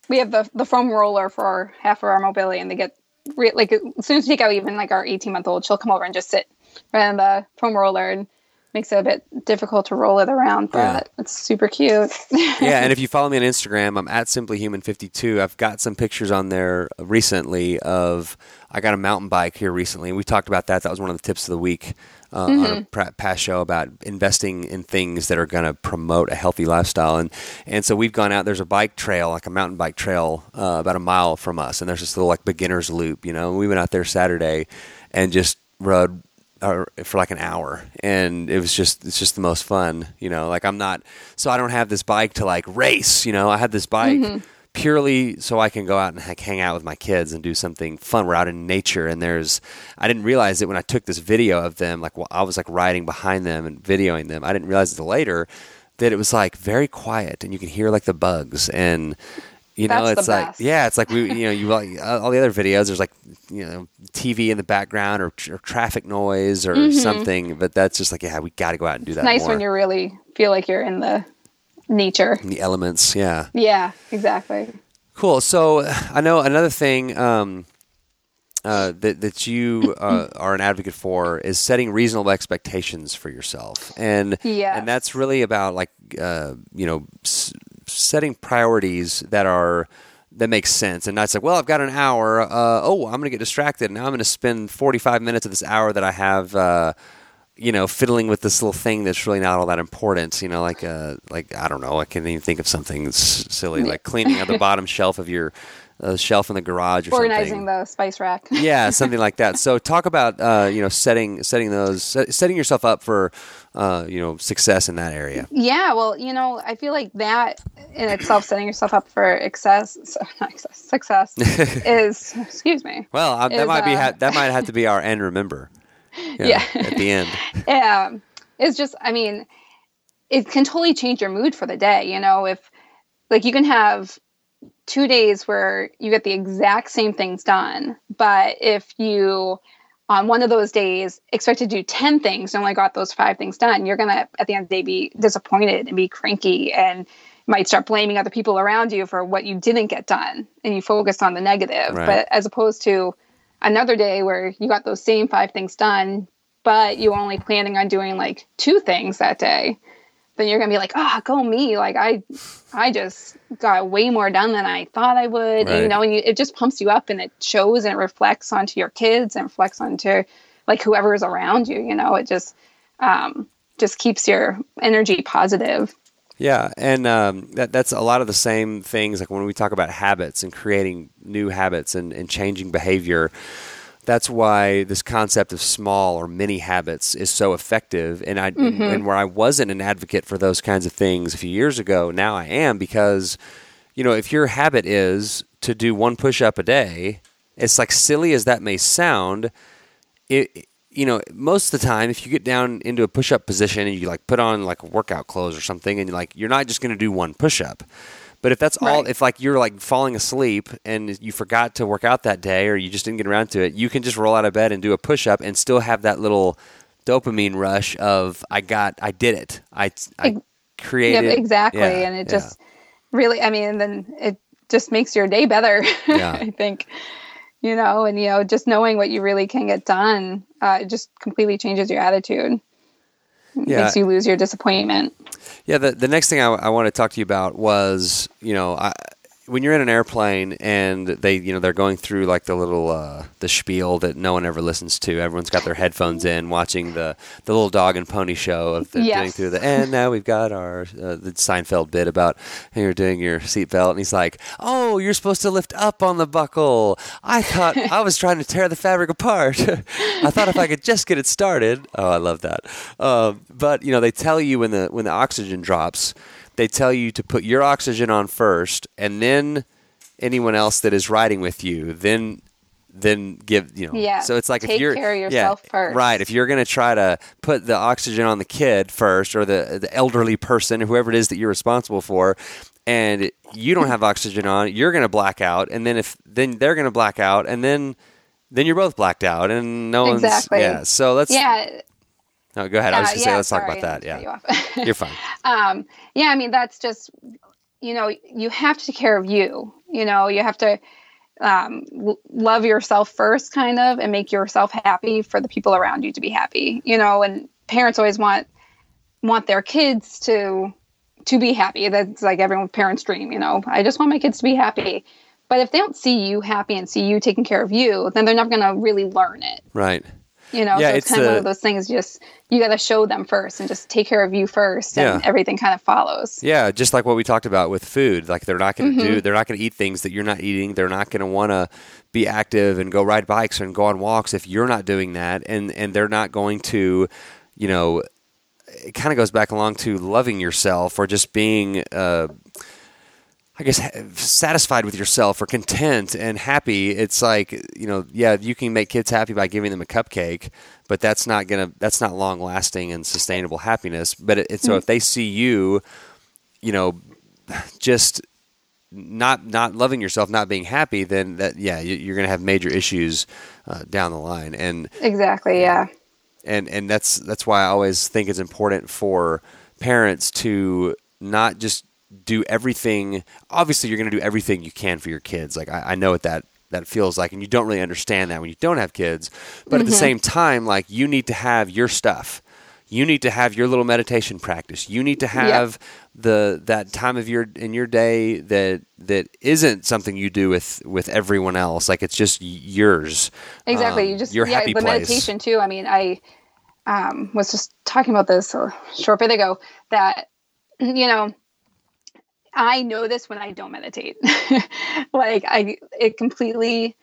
we have the the foam roller for half of our mobility, and they get re- like as soon as we take out even like our eighteen month old, she'll come over and just sit right on the foam roller and makes it a bit difficult to roll it around, but Yeah. it's super cute. yeah, and if you follow me on Instagram, I'm at simplyhuman52. I've got some pictures on there recently of I got a mountain bike here recently. and We talked about that. That was one of the tips of the week uh, on a pra- past show about investing in things that are going to promote a healthy lifestyle. And and so we've gone out. There's a bike trail, like a mountain bike trail, uh, about a mile from us, and there's this little like beginner's loop. You know, we went out there Saturday and just rode or for like an hour and it was just it's just the most fun you know like i'm not so i don't have this bike to like race you know i have this bike mm-hmm. purely so i can go out and like, hang out with my kids and do something fun. We're out in nature and there's i didn't realize it when i took this video of them like while i was like riding behind them and videoing them i didn't realize until later that it was like very quiet and you can hear like the bugs. And you know That's it's like best. yeah it's like we you know you like uh, all the other videos there's like you know tv in the background or, or traffic noise or something but that's just like yeah we got to go out and do that Mm-hmm. nice more when you really feel like you're in the nature. in the elements yeah Yeah, exactly. cool so i know another thing um, uh, that that you uh, are an advocate for is setting reasonable expectations for yourself, and yeah. and that's really about like uh, you know s- setting priorities that are that makes sense, and not say, well, I've got an hour. Uh, oh, I'm going to get distracted. Now I'm going to spend 45 minutes of this hour that I have. Uh, you know, fiddling with this little thing that's really not all that important. You know, like uh, like I don't know, I can't even think of something s- silly like cleaning out the bottom shelf of your uh, shelf in the garage or something. Organizing something. the spice rack. yeah, something like that. So talk about uh, you know setting setting those setting yourself up for uh, you know success in that area. Yeah, well, you know, I feel like that in itself, setting yourself up for excess, not excess success, is excuse me. Well, uh, that Is, might be uh, ha- that might have to be our end. Remember, Yeah. at the end. yeah, it's just i mean it can totally change your mood for the day you know if like you can have two days where you get the exact same things done but if you on one of those days expect to do 10 things and only got those five things done you're gonna at the end of the day be disappointed and be cranky and might start blaming other people around you for what you didn't get done and you focus on the negative Right. but as opposed to another day where you got those same five things done but you only planning on doing like two things that day then you're gonna be like ah go me like i i just got way more done than i thought i would and, Right. you know and you, it just pumps you up and it shows and it reflects onto your kids and reflects onto like whoever's around you you know it just um just keeps your energy positive Yeah, and um, that, that's a lot of the same things. Like when we talk about habits and creating new habits and, and changing behavior, that's why this concept of small or mini habits is so effective. And I and, mm-hmm. and where I wasn't an advocate for those kinds of things a few years ago, now I am because you know if your habit is to do one push up a day, it's like silly as that may sound. It you know most of the time if you get down into a push up position and you like put on like workout clothes or something and you're like you're not just going to do one push up. But if that's all, Right. if like you're like falling asleep and you forgot to work out that day or you just didn't get around to it, you can just roll out of bed and do a push up and still have that little dopamine rush of I got, I did it, I, I created Yep, exactly. Yeah, and it yeah. just really, I mean, then it just makes your day better. Yeah. I think, you know, and, you know, just knowing what you really can get done, uh, it just completely changes your attitude. Yeah, Makes you lose your disappointment. Yeah, the, the next thing I, I want to talk to you about was, you know, I, when you're in an airplane and they, you know, they're going through like the little uh, the spiel that no one ever listens to. Everyone's got their headphones in, watching the, the little dog and pony show of the, Yes. doing through the. And now we've got our uh, the Seinfeld bit about hey, you're doing your seatbelt, and he's like, "Oh, you're supposed to lift up on the buckle. I thought I was trying to tear the fabric apart. I thought if I could just get it started. Oh, I love that. Um, but you know, they tell you when the when the oxygen drops, they tell you to put your oxygen on first, and then anyone else that is riding with you, then then give you know. Yeah, So it's like if you're care of yeah, first. right? If you're going to try to put the oxygen on the kid first, or the the elderly person, whoever it is that you're responsible for. And you don't have oxygen on, you're going to black out, and then if then they're going to black out, and then then you're both blacked out, and no Exactly. one's yeah. So let's Yeah. No, go ahead. I was uh, just saying, yeah, let's talk about that. Yeah, You You're fine. um, yeah, I mean, that's just, you know, you have to take care of you. You know, you have to um, l- love yourself first, kind of, and make yourself happy for the people around you to be happy. You know, and parents always want want their kids to to be happy. That's like everyone's parents' dream. You know, I just want my kids to be happy. But if they don't see you happy and see you taking care of you, then they're never going to really learn it. Right. You know, Yeah, so it's, it's kind of one of those things. Just you got to show them first, and just take care of you first, and Yeah. everything kind of follows. Yeah, just like what we talked about with food. Like they're not going to Mm-hmm. do, they're not going to eat things that you're not eating. They're not going to want to be active and go ride bikes and go on walks if you're not doing that. And and they're not going to, you know, it kind of goes back along to loving yourself or just being. Uh, I guess satisfied with yourself or content and happy. It's like you know, yeah, you can make kids happy by giving them a cupcake, but that's not gonna that's not long lasting and sustainable happiness. But it, it, so if they see you, you know, just not not loving yourself, not being happy, then that yeah, you, you're gonna have major issues uh, down the line. And Exactly. Yeah. and and that's that's why I always think it's important for parents to not just do everything. Obviously, you're going to do everything you can for your kids. Like I, I know what that that feels like, and you don't really understand that when you don't have kids. But at the same time, like you need to have your stuff. You need to have your little meditation practice. You need to have the that time of your in your day that that isn't something you do with with everyone else. Like it's just yours. Exactly. Um, you just your yeah, happy the place. meditation too. I mean, I um, was just talking about this a short bit ago that you know I know this when I don't meditate. like I, it completely,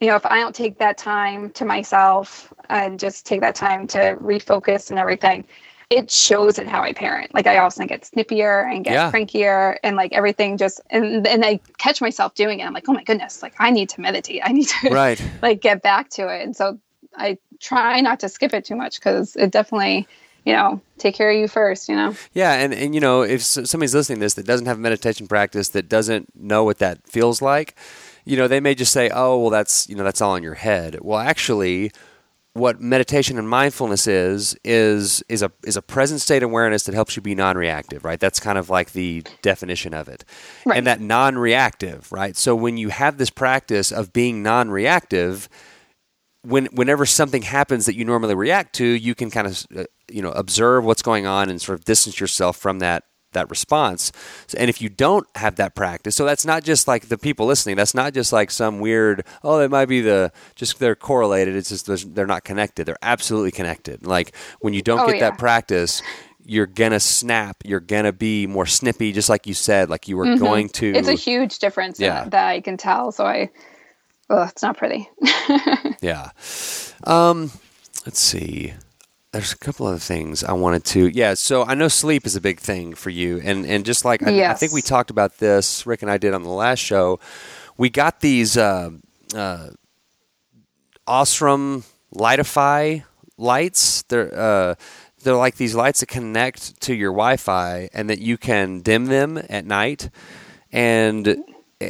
you know, if I don't take that time to myself and just take that time to refocus and everything, it shows in how I parent. Like I often get snippier and get Yeah. crankier and like everything just, and and I catch myself doing it. I'm like, oh my goodness, like I need to meditate. I need to Right. like get back to it. And so I try not to skip it too much because it definitely, you know, take care of you first, you know? Yeah, and, and you know, if somebody's listening to this that doesn't have a meditation practice, that doesn't know what that feels like, you know, they may just say, "Oh, well, that's you know, that's all in your head." Well, actually, what meditation and mindfulness is is is a is a present state awareness that helps you be non-reactive, right? That's kind of like the definition of it. Right. And that non-reactive, right? So when you have this practice of being non-reactive, when whenever something happens that you normally react to, you can kind of uh, you know observe what's going on and sort of distance yourself from that that response. So, and if you don't have that practice, so that's not just like the people listening. That's not just like some weird. Oh, it might be the just they're correlated. It's just they're not connected. They're absolutely connected. Like when you don't Oh, get yeah. that practice. You're gonna snap. You're gonna be more snippy, just like you said. Like you were going to. Mm-hmm. It's a huge difference Yeah. that, that I can tell. So I Ugh, it's not pretty. Yeah. Um, let's see. There's a couple other things I wanted to. Yeah, so I know sleep is a big thing for you, and and just like I, I think we talked about this, Rick and I did on the last show. We got these uh, uh, Osram Lightify lights. They're uh, they're like these lights that connect to your Wi-Fi, and that you can dim them at night. And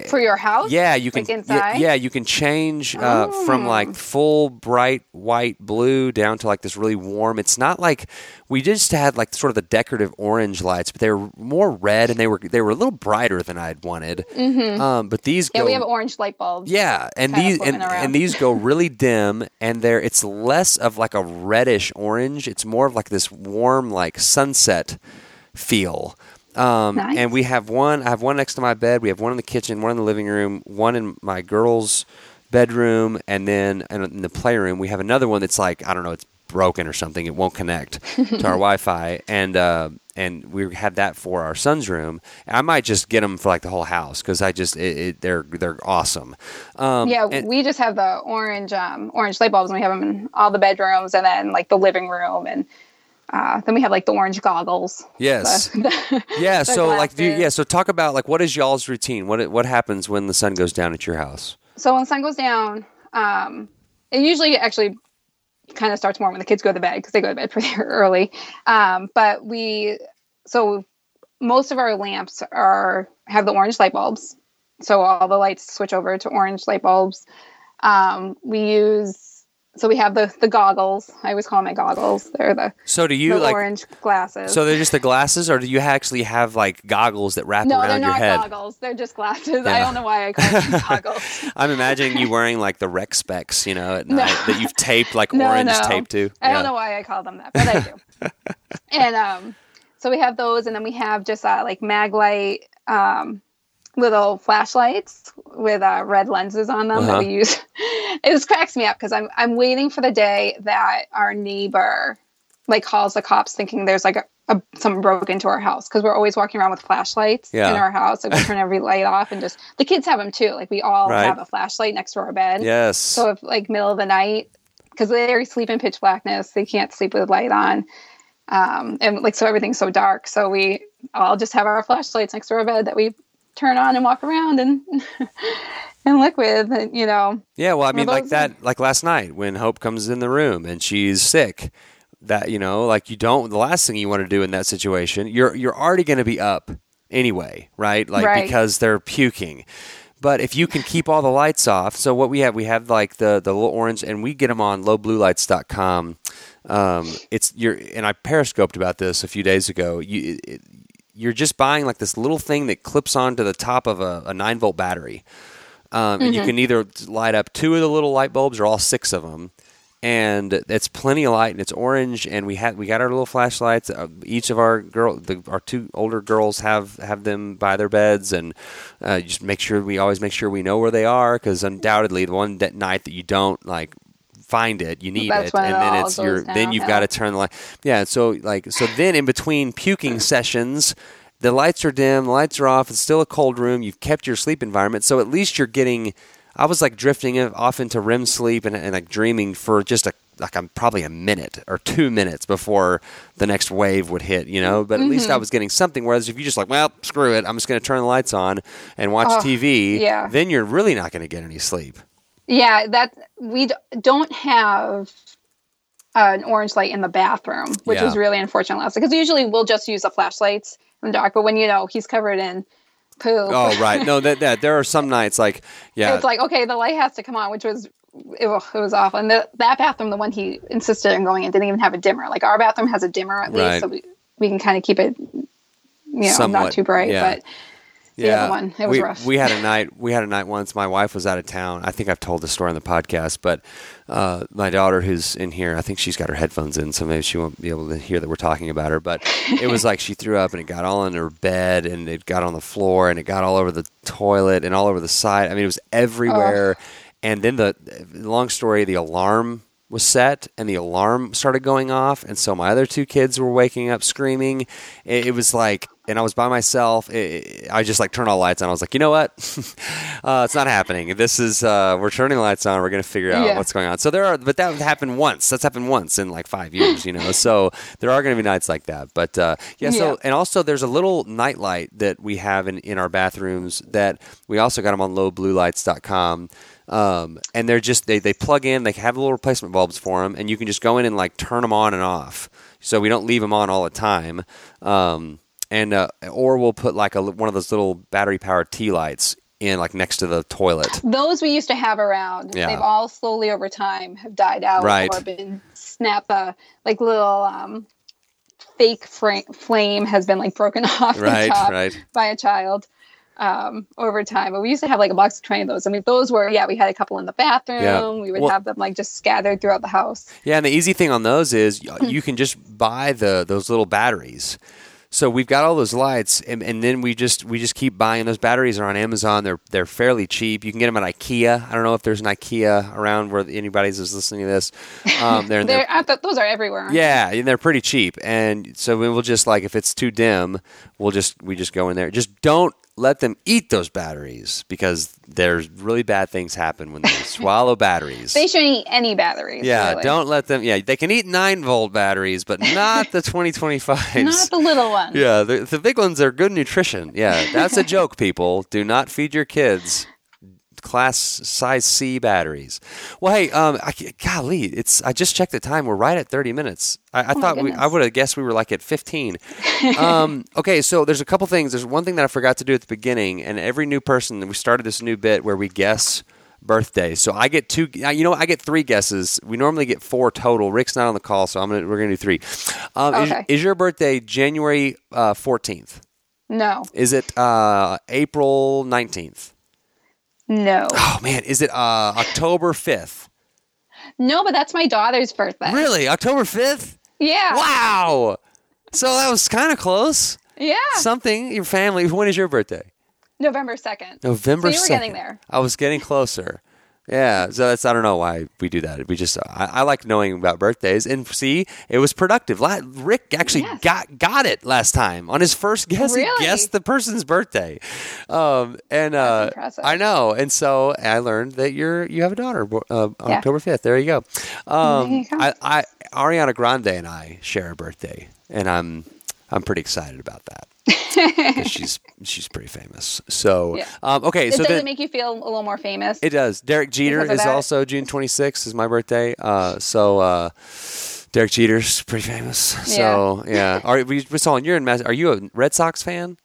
For your house? yeah, you can. Like inside? Yeah, yeah, you can change uh, from Oh. like full bright white blue down to like this really warm. It's not like we just had like sort of the decorative orange lights, but they were more red and they were they were a little brighter than I'd wanted. Um, but these Yeah, go. we have orange light bulbs. yeah, and these and, and these go really dim, and they're it's less of like a reddish orange. It's more of like this warm like sunset feel. Um, Nice. And we have one. I have one next to my bed. We have one in the kitchen, one in the living room, one in my girls' bedroom, and then in the playroom we have another one that's like I don't know, it's broken or something. It won't connect to our Wi-Fi, and uh, and we have that for our son's room. I might just get them for like the whole house because I just it, it, they're they're awesome. Um, Yeah, and- we just have the orange um, orange light bulbs, and we have them in all the bedrooms, and then like the living room, and uh, then we have like the orange goggles. Yes. The- yeah. the So like, do, glasses. yeah. So talk about like what is y'all's routine? What what happens when the sun goes down at your house? so when the sun goes down, um, it usually actually kind of starts more when the kids go to bed because they go to bed pretty early. Um, but we, so most of our lamps are have the orange light bulbs, so all the lights switch over to orange light bulbs. Um, we use so we have the the goggles. I always call them my goggles. They're the, So do you like? orange glasses. So they're just the glasses, or do you actually have like goggles that wrap no, they're not goggles. They're just glasses. Yeah. I don't know why I call them goggles. I'm imagining you wearing like the rec specs, you know, at No. night that you've taped like No, orange no. tape to. I Yeah. don't know why I call them that, but I do. and um, so we have those, and then we have just uh, like Maglite um, little flashlights with uh, red lenses on them Uh-huh. that we use. it just cracks me up because I'm I'm waiting for the day that our neighbor like calls the cops thinking there's like a, a someone broke into our house because we're always walking around with flashlights Yeah. in our house. Like we turn every light off and just the kids have them too. Like we all Right. have a flashlight next to our bed. Yes. So if like middle of the night, because they sleep in pitch blackness, they can't sleep with light on, um, and like so everything's so dark. So we all just have our flashlights next to our bed that we turn on and walk around and and look with, and, you know. Yeah, well, I mean, like that, like last night when Hope comes in the room and she's sick. That you know, like you don't. The last thing you want to do in that situation, you're you're already going to be up anyway, right? Like Right. because they're puking. But if you can keep all the lights off, so what we have, we have like the the little orange, and we get them on lowbluelights.com. Um, it's you're and I periscoped about this a few days ago. You it, you're just buying like this little thing that clips onto the top of a, a nine volt battery. Um, and you can either light up two of the little light bulbs or all six of them and it's plenty of light and it's orange and we had we got our little flashlights. Uh, each of our girl the, our two older girls have have them by their beds and uh, just make sure we always make sure we know where they are because undoubtedly the one that night that you don't like find it you need That's it and then it's your goes then you've downhill. got to turn the light yeah so like so then in between puking sessions the lights are dim, the lights are off. It's still a cold room. You've kept your sleep environment, so at least you're getting. I was like drifting off into REM sleep and, and like dreaming for just a like I'm probably a minute or two minutes before the next wave would hit, you know. But at least Mm-hmm. I was getting something. Whereas if you just like, well, screw it, I'm just going to turn the lights on and watch TV. yeah. Then you're really not going to get any sleep. Yeah, that we don't have an orange light in the bathroom, which Yeah. was really unfortunate last because usually we'll just use the flashlights in the dark. But when you know he's covered in poo. Oh right, no, that that there are some nights like yeah, it's like okay, the light has to come on, which was it, it was awful. And the, that bathroom, the one he insisted on going in, didn't even have a dimmer. Like our bathroom has a dimmer at least, Right. so we we can kind of keep it, you know, Somewhat, not too bright. yeah. But the other one, it was we, rough. we had a night. We had a night once. My wife was out of town. I think I've told the story on the podcast, but uh, my daughter, who's in here, I think she's got her headphones in, so maybe she won't be able to hear that we're talking about her. But it was like she threw up and it got all in her bed and it got on the floor and it got all over the toilet and all over the side. I mean, it was everywhere. And then the long story, the alarm was set and the alarm started going off and so my other two kids were waking up screaming it, it was like and I was by myself. It, I just like turned all the lights on. I was like, you know what? uh, it's not happening. This is uh, we're turning the lights on. We're gonna figure out Yeah. what's going on. So there are, but that happened once. That's happened once in like five years, you know. So there are gonna be nights like that. But uh, yeah. So and also there's a little night light that we have in in our bathrooms that we also got them on lowbluelights.com. Um, and they're just they, they plug in. They have little replacement bulbs for them, and you can just go in and like turn them on and off. So we don't leave them on all the time. Um, and uh, or we'll put like a one of those little battery powered tea lights in like next to the toilet. Those we used to have around. Yeah. They've all slowly over time have died out Right. or been snapped. Uh, like little um, fake flame has been like broken off Right, the top right. by a child um, over time. But we used to have like a box of twenty of those. I mean, those were yeah. We had a couple in the bathroom. Yeah. We would Well- have them like just scattered throughout the house. Yeah, and the easy thing on those is you can just buy the those little batteries. So we've got all those lights, and, and then we just we just keep buying those batteries. Are on Amazon. They're they're fairly cheap. You can get them at IKEA. I don't know if there's an IKEA around where anybody's is listening to this. Um, they're, they're They're, I thought those are everywhere. Yeah, and they're pretty cheap, and so we will just like if it's too dim, we'll just we just go in there. Just don't let them eat those batteries because there's really bad things happen when they swallow batteries. They shouldn't eat any batteries. yeah, really. don't let them. Yeah, they can eat nine volt batteries, but not the twenty twenty Not the little ones. Yeah, the, the big ones are good nutrition. Yeah, that's a joke, people. Do not feed your kids class size C batteries. Well, hey, um, I, golly, it's I just checked the time. We're right at thirty minutes. I, I Oh thought we, I would have guessed we were like at fifteen. um, okay, so there's a couple things. There's one thing that I forgot to do at the beginning, and every new person we started this new bit where we guess birthdays. So I get two. uh, You know, I get three guesses. We normally get four total. Rick's not on the call, so I'm gonna we're gonna do three. Um, is- Okay. is, your birthday January uh, fourteenth? No. is it uh, April nineteenth? No. Oh man, is it uh, October fifth? No, but that's my daughter's birthday. Really, October fifth? Yeah. Wow. So that was kind of close. Yeah. Something. Your family. When is your birthday? November 2nd. November. So you were 2nd. getting there. I was getting closer. Yeah, so that's I don't know why we do that. We just I, I like knowing about birthdays, and see, it was productive. La- Rick actually Yes. got got it last time on his first guess. Really? He guessed the person's birthday, um, and uh. I know. And so I learned that you're you have a daughter, uh, Yeah. October fifth. There you go. Um, There you go. I, I Ariana Grande and I share a birthday, and I'm I'm pretty excited about that. she's she's pretty famous. So Yeah. um, okay, It so does then it make you feel a little more famous? it does. Derek Jeter is that? also June 26th is my birthday. Uh, so uh, Derek Jeter's pretty famous. So yeah, Are, we, we saw you're in. Mass- Are you a Red Sox fan?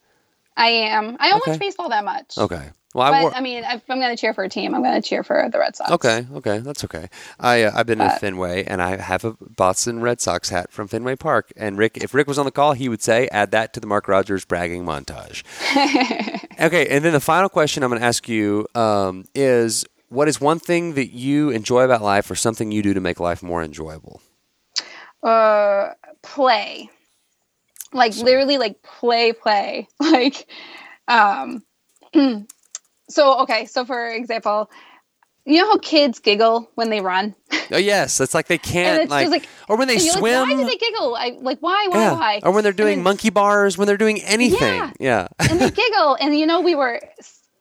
I am. I don't Okay. watch baseball that much. Okay. Well, I But wore. I mean, if I'm going to cheer for a team, I'm going to cheer for the Red Sox. Okay, okay, that's okay. I uh, I've been to Fenway and I have a Boston Red Sox hat from Fenway Park. And Rick, if Rick was on the call, he would say, "Add that to the Mark Rogers bragging montage." okay, and then the final question I'm going to ask you um, is: What is one thing that you enjoy about life, or something you do to make life more enjoyable? Uh, play. Like literally, like play, play. Like, um. so okay. So for example, you know how kids giggle when they run, Oh yes, it's like they can't like, like- or when they swim. like, why do they giggle? I like why, why, yeah. why? Or when they're doing then- monkey bars, when they're doing anything. Yeah. and they giggle and you know we were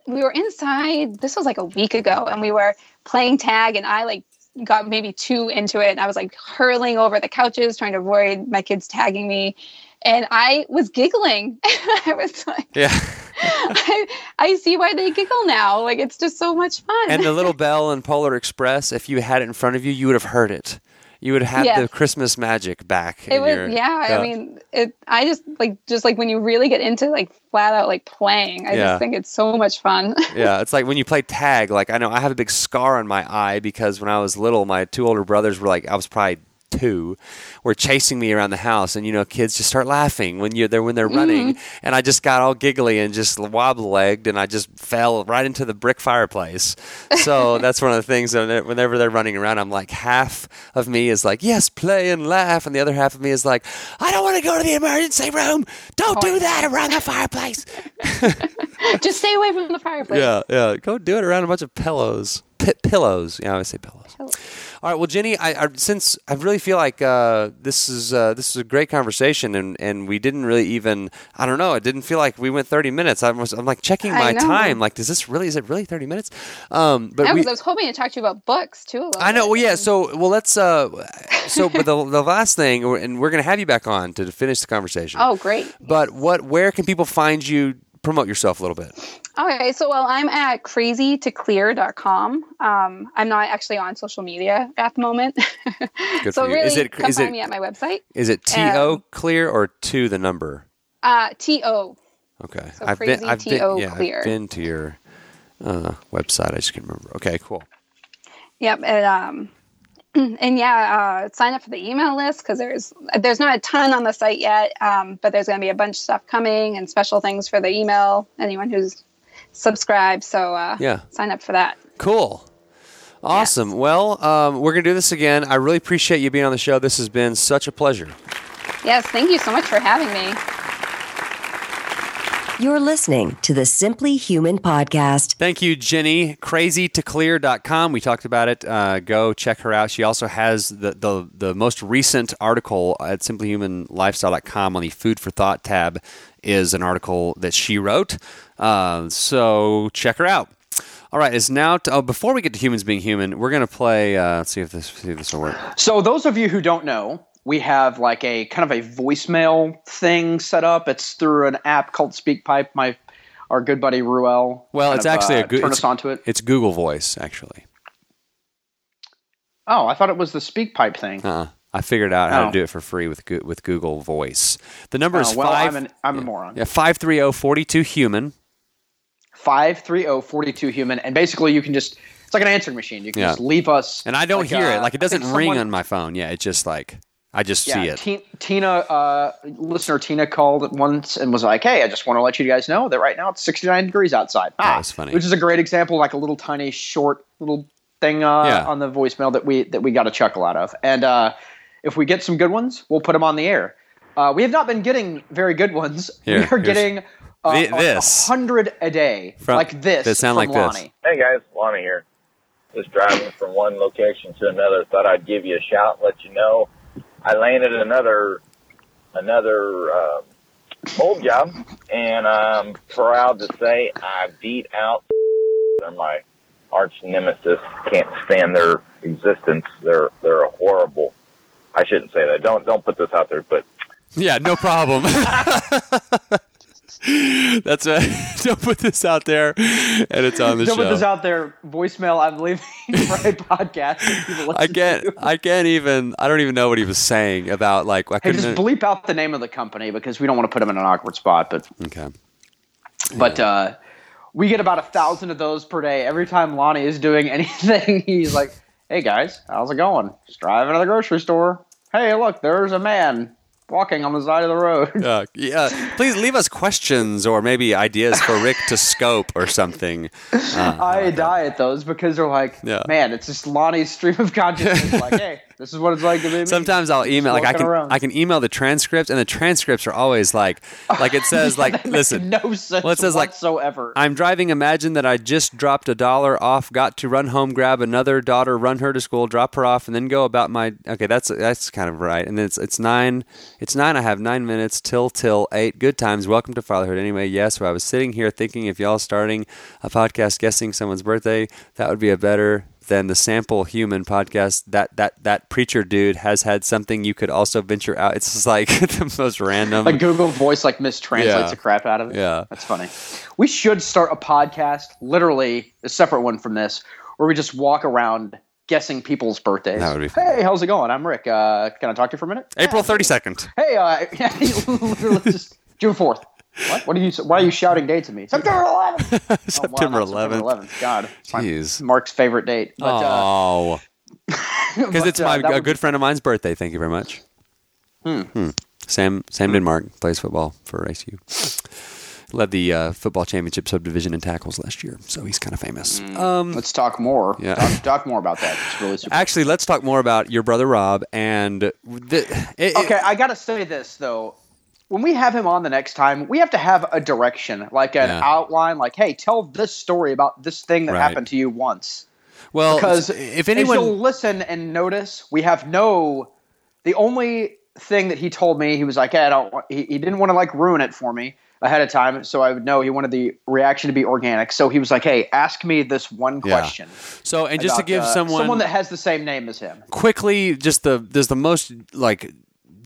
we were inside this was like a week ago and we were playing tag and i like got maybe too into it and i was like hurling over the couches trying to avoid my kids tagging me and i was giggling i was like yeah. I, I see why they giggle now like it's just so much fun and the little bell in Polar Express, if you had it in front of you, you would have heard it. You would have Yeah. the Christmas magic back. it was your, yeah, i mean it i just like just like when you really get into like flat out like playing i Yeah. just think it's so much fun yeah, it's like when you play tag. Like I know I have a big scar on my eye because when I was little, my two older brothers were like I was probably two, were chasing me around the house, and you know kids just start laughing when you're there when they're running, Mm-hmm. and I just got all giggly and just wobble legged, and I just fell right into the brick fireplace. So that's one of the things. that Whenever they're running around, I'm like half of me is like yes, play and laugh, and the other half of me is like I don't want to go to the emergency room. Don't do that around the fireplace. just stay away from the fireplace Yeah, yeah. Go do it around a bunch of pillows. P- pillows. Yeah, I always say pillows. All right. Well, Jennie, I, I since I really feel like uh, this is uh, this is a great conversation, and, and we didn't really even I don't know. It didn't feel like we went thirty minutes. I was I'm like checking my time. Like, does this really is it really thirty minutes? Um, but we, because I was hoping to talk to you about books too. I know. Well, yeah. So, well, let's. Uh, so, but the the last thing, and we're going to have you back on to finish the conversation. Oh, great. But what? Where can people find you? Promote yourself a little bit. Okay, so well, I'm at crazytoclear.com. Um, I'm not actually on social media at the moment. Good so for you. really, Is it- come is find it- me at my website. Is it T O Um, clear or two the number? Uh, T O. Okay, so I've been. I've been. TO Yeah, clear. I've been to your uh, website. I just can't remember. Okay, cool. Yep. And, um, and yeah, uh, sign up for the email list because there's there's not a ton on the site yet, um, but there's going to be a bunch of stuff coming and special things for the email. Anyone who's subscribed, so uh, Yeah. sign up for that. Cool. Awesome. Well, um, we're gonna do this again. I really appreciate you being on the show. This has been such a pleasure. Yes, thank you so much for having me. You're listening to the Simply Human podcast. Thank you, Jennie. CrazyToClear.com. We talked about it. Uh, go check her out. She also has the, the, the most recent article at simplyhumanlifestyle.com on the Food for Thought tab is an article that she wrote. Uh, so check her out. All right, it's now. To, oh, before we get to humans being human, we're gonna play. Uh, let's see if this see if this will work. So those of you who don't know, we have like a kind of a voicemail thing set up. It's through an app called SpeakPipe. My our good buddy Ruel. Well, it's of, actually uh, a good. turn it's, us onto it. It's Google Voice, actually. Oh, I thought it was the SpeakPipe thing. Uh, I figured out how Oh. to do it for free with with Google Voice. The number is Oh, well, five. I'm, an, I'm a moron. yeah, five three zero forty two human. Five three zero forty two human, and basically you can just it's like an answering machine. You can Yeah. just leave us. And I don't like, hear it. uh, Like it doesn't ring someone- on my phone. Yeah, it's just like I just Yeah, see it. Ti- Tina, uh, listener Tina called once and was like, "Hey, I just want to let you guys know that right now it's 69 degrees outside." Ah, was funny. Which is a great example, like a little tiny short little thing uh, Yeah. on the voicemail that we that we got a chuckle out of. And uh, if we get some good ones, we'll put them on the air. Uh, we have not been getting very good ones. Here, we are getting uh, Thi- this. hundred a day, From- like this. that sound from like this. Hey guys, Lonnie here. Just driving from one location to another. Thought I'd give you a shout, let you know I landed another another uh, old job, and I'm proud to say I beat out. They're my arch nemesis. Can't stand their existence. They're they're horrible. I shouldn't say that. Don't don't put this out there, but Yeah, no problem. That's a, don't put this out there, and it's on the show. Don't put this out there. Voicemail I'm leaving for a podcast. I can't. to. I can't even. I don't even know what he was saying about like. I Hey, just bleep out the name of the company because we don't want to put them in an awkward spot. But okay. but uh, we get about a thousand of those per day. Every time Lonnie is doing anything, he's like, "Hey guys, how's it going? Just driving to the grocery store. Hey, look, there's a man walking on the side of the road." Uh, yeah. Please leave us questions or maybe ideas for Rick to scope or something. Uh, I die at those because they're like, Yeah. man, it's just Lonnie's stream of consciousness. like, hey, this is what it's like to be me. Sometimes I'll email like I can around. I can email the transcripts and the transcripts are always like like it says like listen no sense well, it says, like, whatsoever. I'm driving. Imagine that I just dropped a dollar off, got to run home, grab another daughter, run her to school, drop her off, and then go about my. Okay, that's that's kind of right. And then it's it's nine. It's nine. I have nine minutes till till eight. Good times. Welcome to fatherhood. Anyway, yes. I was sitting here thinking, if y'all starting a podcast guessing someone's birthday, that would be a better than the sample human podcast. That that that preacher dude has had something you could also venture out. It's just like the most random. like Google Voice like mistranslates Yeah. the crap out of it. Yeah. That's funny. We should start a podcast, literally a separate one from this, where we just walk around guessing people's birthdays. That would be. Hey, how's it going? I'm Rick. Uh, can I talk to you for a minute? April thirty second. Hey, uh, literally just June fourth. What? What are you? Why are you shouting dates at me? September 11th. Oh, September not eleventh. September 11th. God, it's my- Jeez. Mark's favorite date. But, uh, Oh. Because but, it's uh, my that a would- good friend of mine's birthday. Thank you very much. Hmm. Sam Sam Denmark plays football for ACU. Led the uh, football championship subdivision in tackles last year, so he's kind of famous. Um, Let's talk more. Yeah. Talk, talk more about that. It's really super. actually, let's talk more about your brother Rob and the, it, it- Okay, I gotta say this though. When we have him on the next time, we have to have a direction, like an Yeah. outline, like, hey, tell this story about this thing that Right. happened to you once. Well, because if anyone, listen and notice, we have no. The only thing that he told me, he was like, hey, I don't. He, he didn't want to like ruin it for me ahead of time, so I would know he wanted the reaction to be organic. So he was like, hey, ask me this one Yeah. question. so and just to give uh, someone, someone that has the same name as him. quickly, just the there's the most like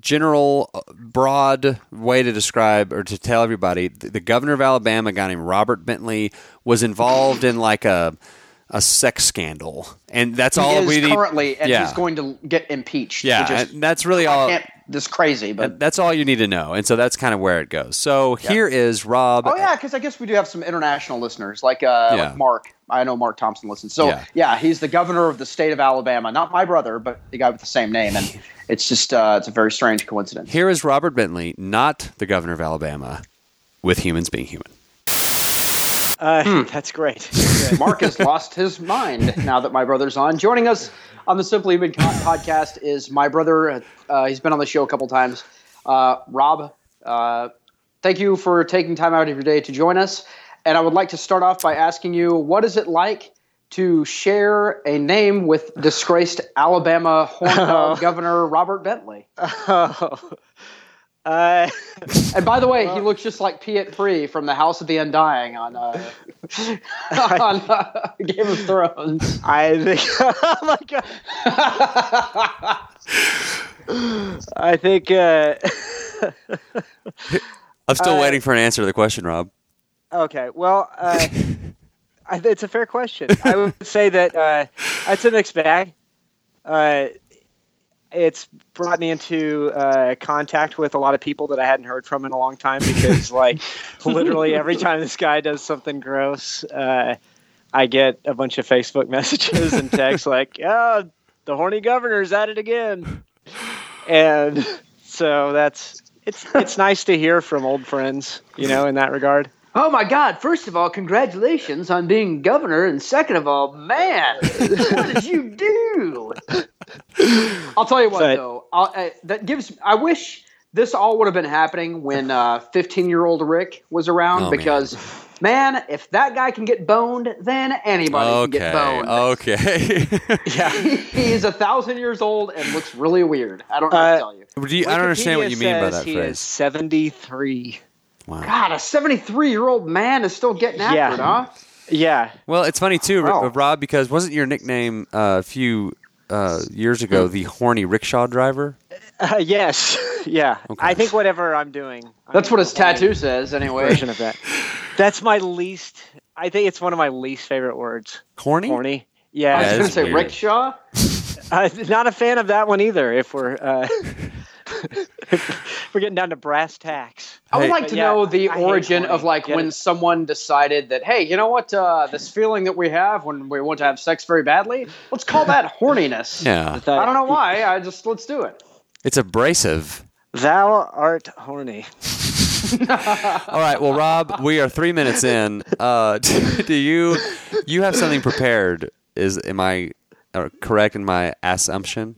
general, uh, broad way to describe or to tell everybody the, governor of Alabama, a guy named Robert Bentley, was involved in like a a sex scandal, and that's He all is we need. currently, and yeah. he's going to get impeached. yeah, is, that's really all. this crazy, but That's all you need to know, and so that's kind of where it goes. So here is Rob. Oh yeah, because I guess we do have some international listeners, like uh, Yeah. like Mark. I know Mark Thompson listens. So Yeah. yeah. he's the governor of the state of Alabama. Not my brother, but the guy with the same name. And it's just uh, it's a very strange coincidence. Here is Robert Bentley, not the governor of Alabama, with humans being human. Uh, That's great. Mark has lost his mind now that my brother's on. Joining us on the Simply Human podcast is my brother. Uh, he's been on the show a couple times. Uh, Rob, uh, thank you for taking time out of your day to join us. And I would like to start off by asking you, what is it like to share a name with disgraced Alabama horn dog Governor Robert Bentley? oh. Uh, And by the way, he looks just like Pyat Pree from the House of the Undying on uh, on uh, Game of Thrones. I think. Oh my god. I think. Uh, I'm still Uh, waiting for an answer to the question, Rob. okay. Well, uh, I, it's a fair question. I would say that uh, it's a mixed bag. Uh, it's brought me into uh, contact with a lot of people that I hadn't heard from in a long time because, like, literally every time this guy does something gross, uh, I get a bunch of Facebook messages and texts like, "Oh, the horny governor's at it again," and so that's it's it's nice to hear from old friends, you know, in that regard. Oh my God! First of all, congratulations on being governor, and second of all, man, what did you do? I'll tell you what, But- though, I'll, uh, that gives. I wish this all would have been happening when fifteen-year-old Rick was around, Oh, because man. if that guy can get boned, then anybody can get boned. Okay. Yeah. He's a thousand years old and looks really weird. I don't know what Uh, to tell you. Do you- I don't understand what you mean by Wikipedia that says he is phrase. Seventy-three. Wow. God, a seventy-three-year-old man is still getting after Yeah. it, huh? Yeah. Well, it's funny too, Wow. R- Rob, because wasn't your nickname uh, a few uh, years ago the horny rickshaw driver? Uh, yes. Yeah. Okay. I think whatever I'm doing. I'm That's what his tattoo says, anyway. Version of that. That's my least. I think it's one of my least favorite words. Horny? Horny. Yeah. I was going to say weird. rickshaw. Uh, not a fan of that one either. If we're uh, if we're getting down to brass tacks. I would Hey. like to Yeah, know the I origin of like Get when it. someone decided that, hey, you know what? Uh, this feeling that we have when we want to have sex very badly, let's call that horniness. Yeah. I don't know why. I just let's do it. It's abrasive. Thou art horny. All right. Well, Rob, we are three minutes in. Uh, do you you have something prepared? Is am I uh, correct in my assumption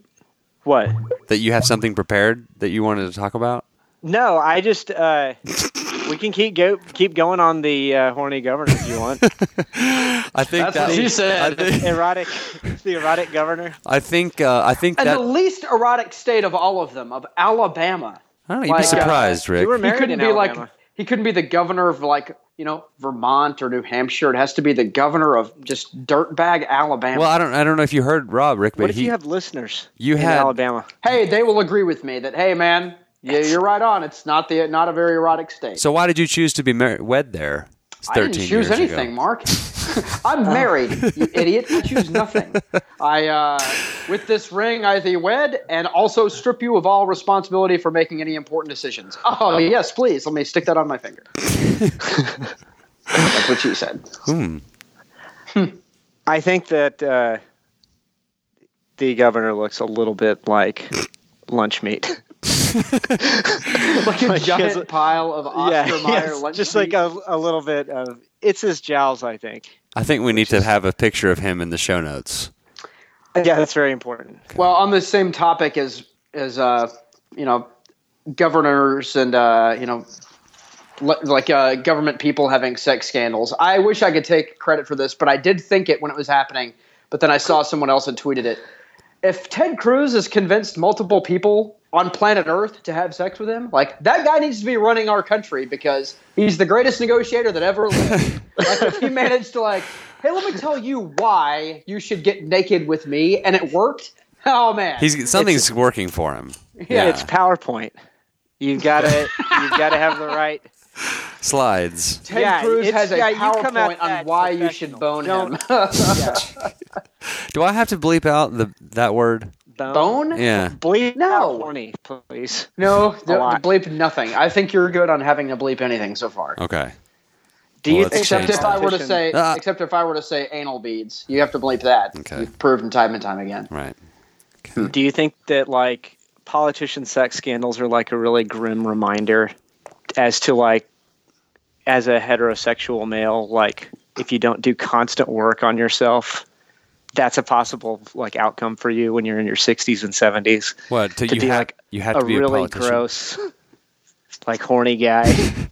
What? that you have something prepared that you wanted to talk about? No, I just uh, we can keep go keep going on the uh, horny governor if you want. I think That's that, what she said. Think erotic, the erotic governor. I think, uh, I think And that the least erotic state of all of them, of Alabama. I don't know. You'd like, be uh, surprised, Rick. you were He couldn't in be Alabama. like he couldn't be the governor of like you know Vermont or New Hampshire. It has to be the governor of just dirtbag Alabama. well, I don't. I don't know if you heard Rob, Rick, but What if he you have listeners you in had Alabama? hey, they will agree with me that hey, man, yeah, you're right on. It's not the not a very erotic state. So why did you choose to be mar- wed there? It's I didn't choose years anything, ago. Mark. I'm married, you idiot. I choose nothing. I, uh, with this ring, I thee wed and also strip you of all responsibility for making any important decisions. Oh, yes, please. Let me stick that on my finger. That's what she said. Hmm. I think that uh, the governor looks a little bit like lunch meat. Like a Like, giant yes, pile of Oscar Mayer yes, lunch just meat. like a, a little bit of it's his jowls. I think. I think we need to have a picture of him in the show notes. Yeah, that's very important. Well, on the same topic as as uh, you know, governors and uh, you know, le- like uh, government people having sex scandals. I wish I could take credit for this, but I did think it when it was happening. but then I saw someone else had tweeted it. If Ted Cruz has convinced multiple people on planet Earth to have sex with him, like that guy needs to be running our country because he's the greatest negotiator that ever lived. like if he managed to like, hey, let me tell you why you should get naked with me, and it worked. Oh man, He's something's working for him. Yeah, it's PowerPoint. You've got to you've got to have the right. Slides. Ted Yeah, Cruz has a yeah, you come at PowerPoint on why you should bone him. Don't- Do I have to bleep out the that word? Bone. bone? Yeah. Bleep No. out horny, please. No, A bleep nothing. I think you're good on having to bleep anything so far. Okay. Do you let's Except change if I were to say, Ah. except if I were to say anal beads, you have to bleep that. Okay. You've proven time and time again. Right. Do you think that like politician sex scandals are like a really grim reminder as to like as a heterosexual male, like if you don't do constant work on yourself, that's a possible like outcome for you when you're in your 60s and 70s What? To, to you be have like you have a to be a really politician. gross, like horny guy.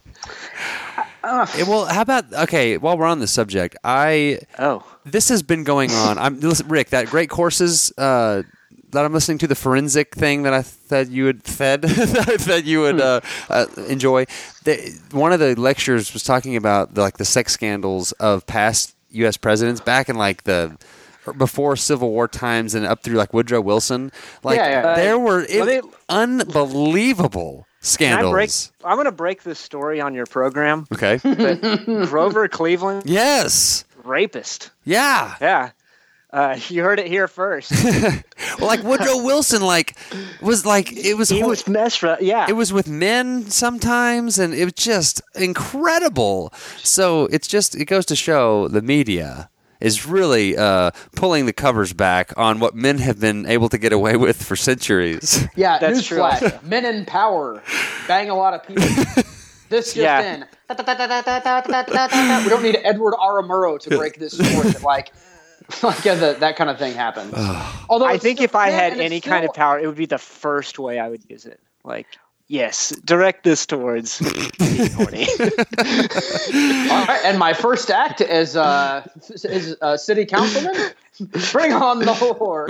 Eh, well, how about okay? While we're on the subject, I oh, this has been going on. I'm listen, Rick. That great courses uh, that I'm listening to, the forensic thing that I that you would fed that you would uh, uh, enjoy. The, one of the lectures was talking about the, like the sex scandals of past U.S. presidents back in like the before Civil War times and up through like Woodrow Wilson. Like Yeah, yeah. there were it, me- unbelievable can I break? scandals. I'm going to break this story on your program. Okay. Grover Cleveland, yes. rapist. Yeah. Yeah. Uh, you heard it here first. Well, like Woodrow Wilson, like was like it was. he was up. Yeah. it was with men sometimes, and it was just incredible. So it's just it goes to show the media is really uh, pulling the covers back on what men have been able to get away with for centuries. Yeah, That's true newsflash: men in power bang a lot of people. This just Yeah. in. we don't need Edward R. Murrow to break this story. like, like yeah, the, that kind of thing happens. Although I think still- if I had and it's any kind of power, it would be the first way I would use it. Like, yes, direct this towards being horny. All right, and my first act as uh, is uh, city councilman. Bring on the whore.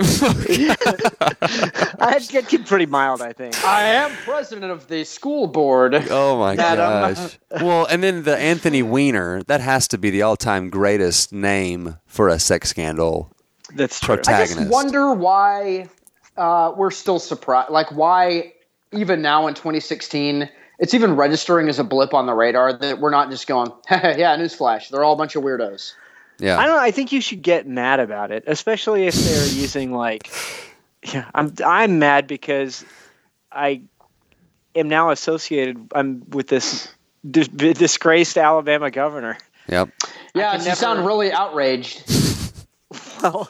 I'd get pretty mild, I think. I am president of the school board. Oh my Madam. gosh! Well, and then the Anthony Weiner. That has to be the all-time greatest name for a sex scandal That's true. I just wonder why uh, we're still surprised. Like, why even now in 2016, it's even registering as a blip on the radar that we're not just going, yeah, newsflash, they're all a bunch of weirdos. yeah. I don't know. I think you should get mad about it, especially if they're using like. Yeah, I'm. I'm mad because I am now associated. I'm with this dis- disgraced Alabama governor. Yep. Yeah, can you never- sound really outraged. Well,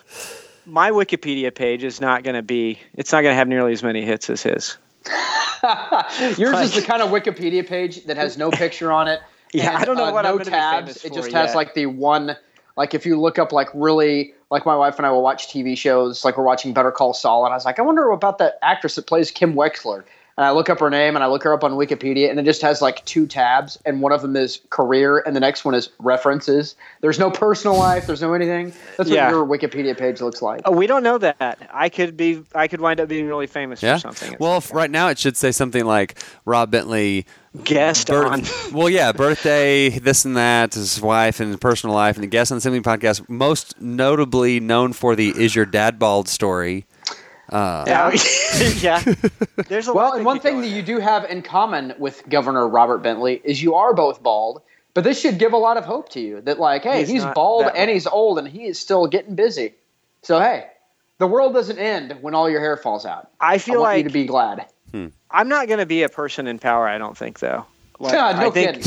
my Wikipedia page is not going to be. It's not going to have nearly as many hits as his. Yours is the kind of Wikipedia page that has no picture on it. Yeah, and, I don't know uh, what no I'm tabs. It just has yet. like the one. Like if you look up like really like my wife and I will watch TV shows. Like we're watching Better Call Saul, and I was like, I wonder about that actress that plays Kim Wexler. And I look up her name and I look her up on Wikipedia, and it just has like two tabs, and one of them is career, and the next one is references. There's no personal life. There's no anything. That's Yeah. what your Wikipedia page looks like. Oh, we don't know that. I could be. I could wind up being really famous Yeah. for something. Well, if right now it should say something like Rob Bentley guest on. well, yeah, birthday, this and that, his wife and his personal life, and the guest on the Simply podcast. Most notably known for the "Is Your Dad Bald?" story. Uh, yeah. yeah. There's a Well, lot and one thing that in you do have in common with Governor Robert Bentley is you are both bald. But this should give a lot of hope to you that, like, hey, He's he's, bald and he's old and he is still getting busy. So, hey, the world doesn't end when all your hair falls out. I I feel want like you to be glad. Hmm. I'm not going to be a person in power. I don't think though. Like, Yeah, no I think kidding.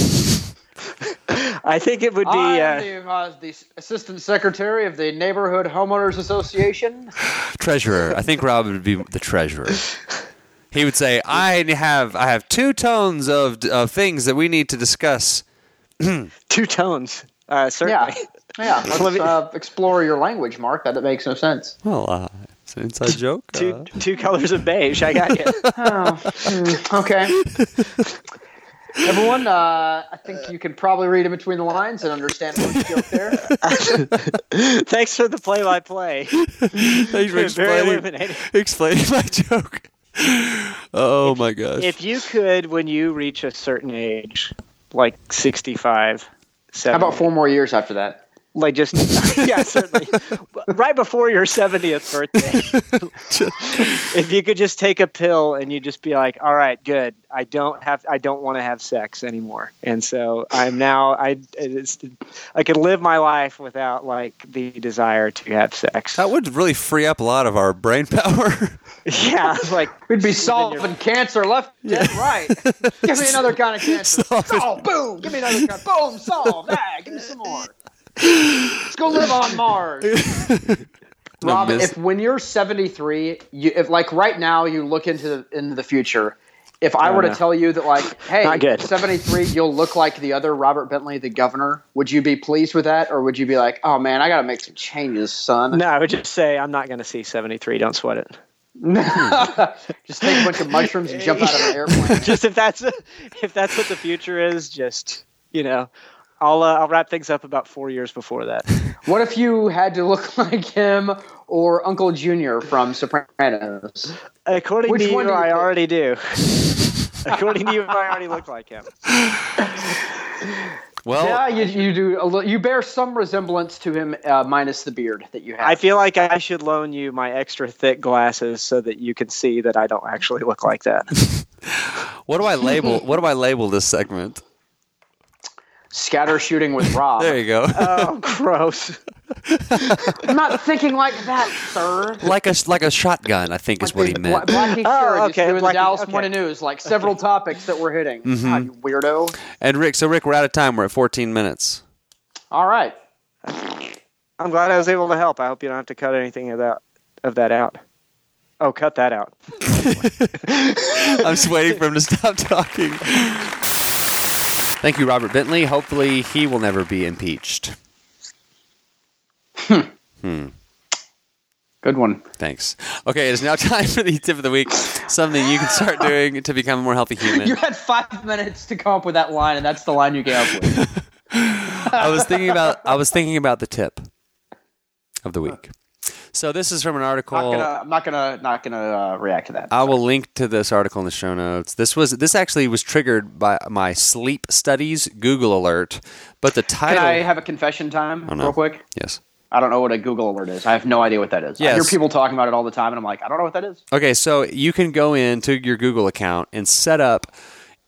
I think it would be. I'm Uh, the, uh, the assistant secretary of the Neighborhood Homeowners Association. Treasurer. I think Rob would be the treasurer. He would say, "I have I have two tones of of things that we need to discuss." two tones. Uh, Yeah. certainly. Yeah. yeah. Let's uh, explore your language, Mark. That, that makes no sense. Well, uh, it's an inside joke. Two uh. two colors of beige. I got you. Oh, hmm, okay. Everyone, uh, I think you can probably read in between the lines and understand what joke there. Thanks for the play-by-play. Thanks for explaining, explaining my joke. Oh my gosh. If you could, when you reach a certain age, like 65, How about four more years after that? Like just yeah certainly right before your 70th birthday if you could just take a pill and you just be like all right good i don't have i don't want to have sex anymore and so i'm now i it's, i can live my life without like the desire to have sex that would really free up a lot of our brain power. yeah like We'd be solving cancer left and right. Give me another kind of cancer. Solving- Solve, boom. Give me another kind. Boom, solve. Ah, give me some more. Let's go live on Mars. Rob, miss- if when you're 73, you if like right now you look into the into the future, if I oh, were to tell you that like, hey, Not good. 73, you'll look like the other Robert Bentley, the governor, would you be pleased with that, or would you be like, oh man, I got to make some changes, son? no i would just say i'm not going to see 73 don't sweat it Just take a bunch of mushrooms and jump out of an airplane. just if that's if that's what the future is just you know I'll uh, I'll wrap things up about four years before that. What if you had to look like him or Uncle Junior from Sopranos? According Which to one you, do you I think? already do. According to you, I already look like him. Well, Yeah, you, you do. A li- you bear some resemblance to him, uh, minus the beard that you have. I feel like I should loan you my extra thick glasses so that you can see that I don't actually look like that. what do I label? What do I label this segment? Scatter shooting with Rob. There you go. oh, gross. I'm not thinking like that, sir. like a like a shotgun, I think is what he meant. Blackie Oh, Sure okay, okay, doing Blackie- the Dallas okay. Morning News, like several topics that we're hitting. Mm-hmm. Ah, you weirdo. And Rick, so Rick, we're out of time. We're at 14 minutes. All right. I'm glad I was able to help. I hope you don't have to cut anything of that of that out. Oh, cut that out. I'm just waiting for him to stop talking. Thank you, Robert Bentley. Hopefully, he will never be impeached. Hmm. Good one. Thanks. Okay, it is now time for the tip of the week. Something you can start doing to become a more healthy human. You had five minutes to come up with that line, and that's the line you came up with. I was thinking about I was thinking about the tip of the week. So this is from an article. Not gonna, I'm not gonna not gonna uh, react to that. I will link to this article in the show notes. This was this actually was triggered by my sleep studies Google alert, but the title. Can. I have a confession time, Oh, real quick? yes. I don't know what a Google alert is. I have no idea what that is. I hear people talking about it all the time, and I'm like, I don't know what that is. Okay, so you can go into your Google account and set up.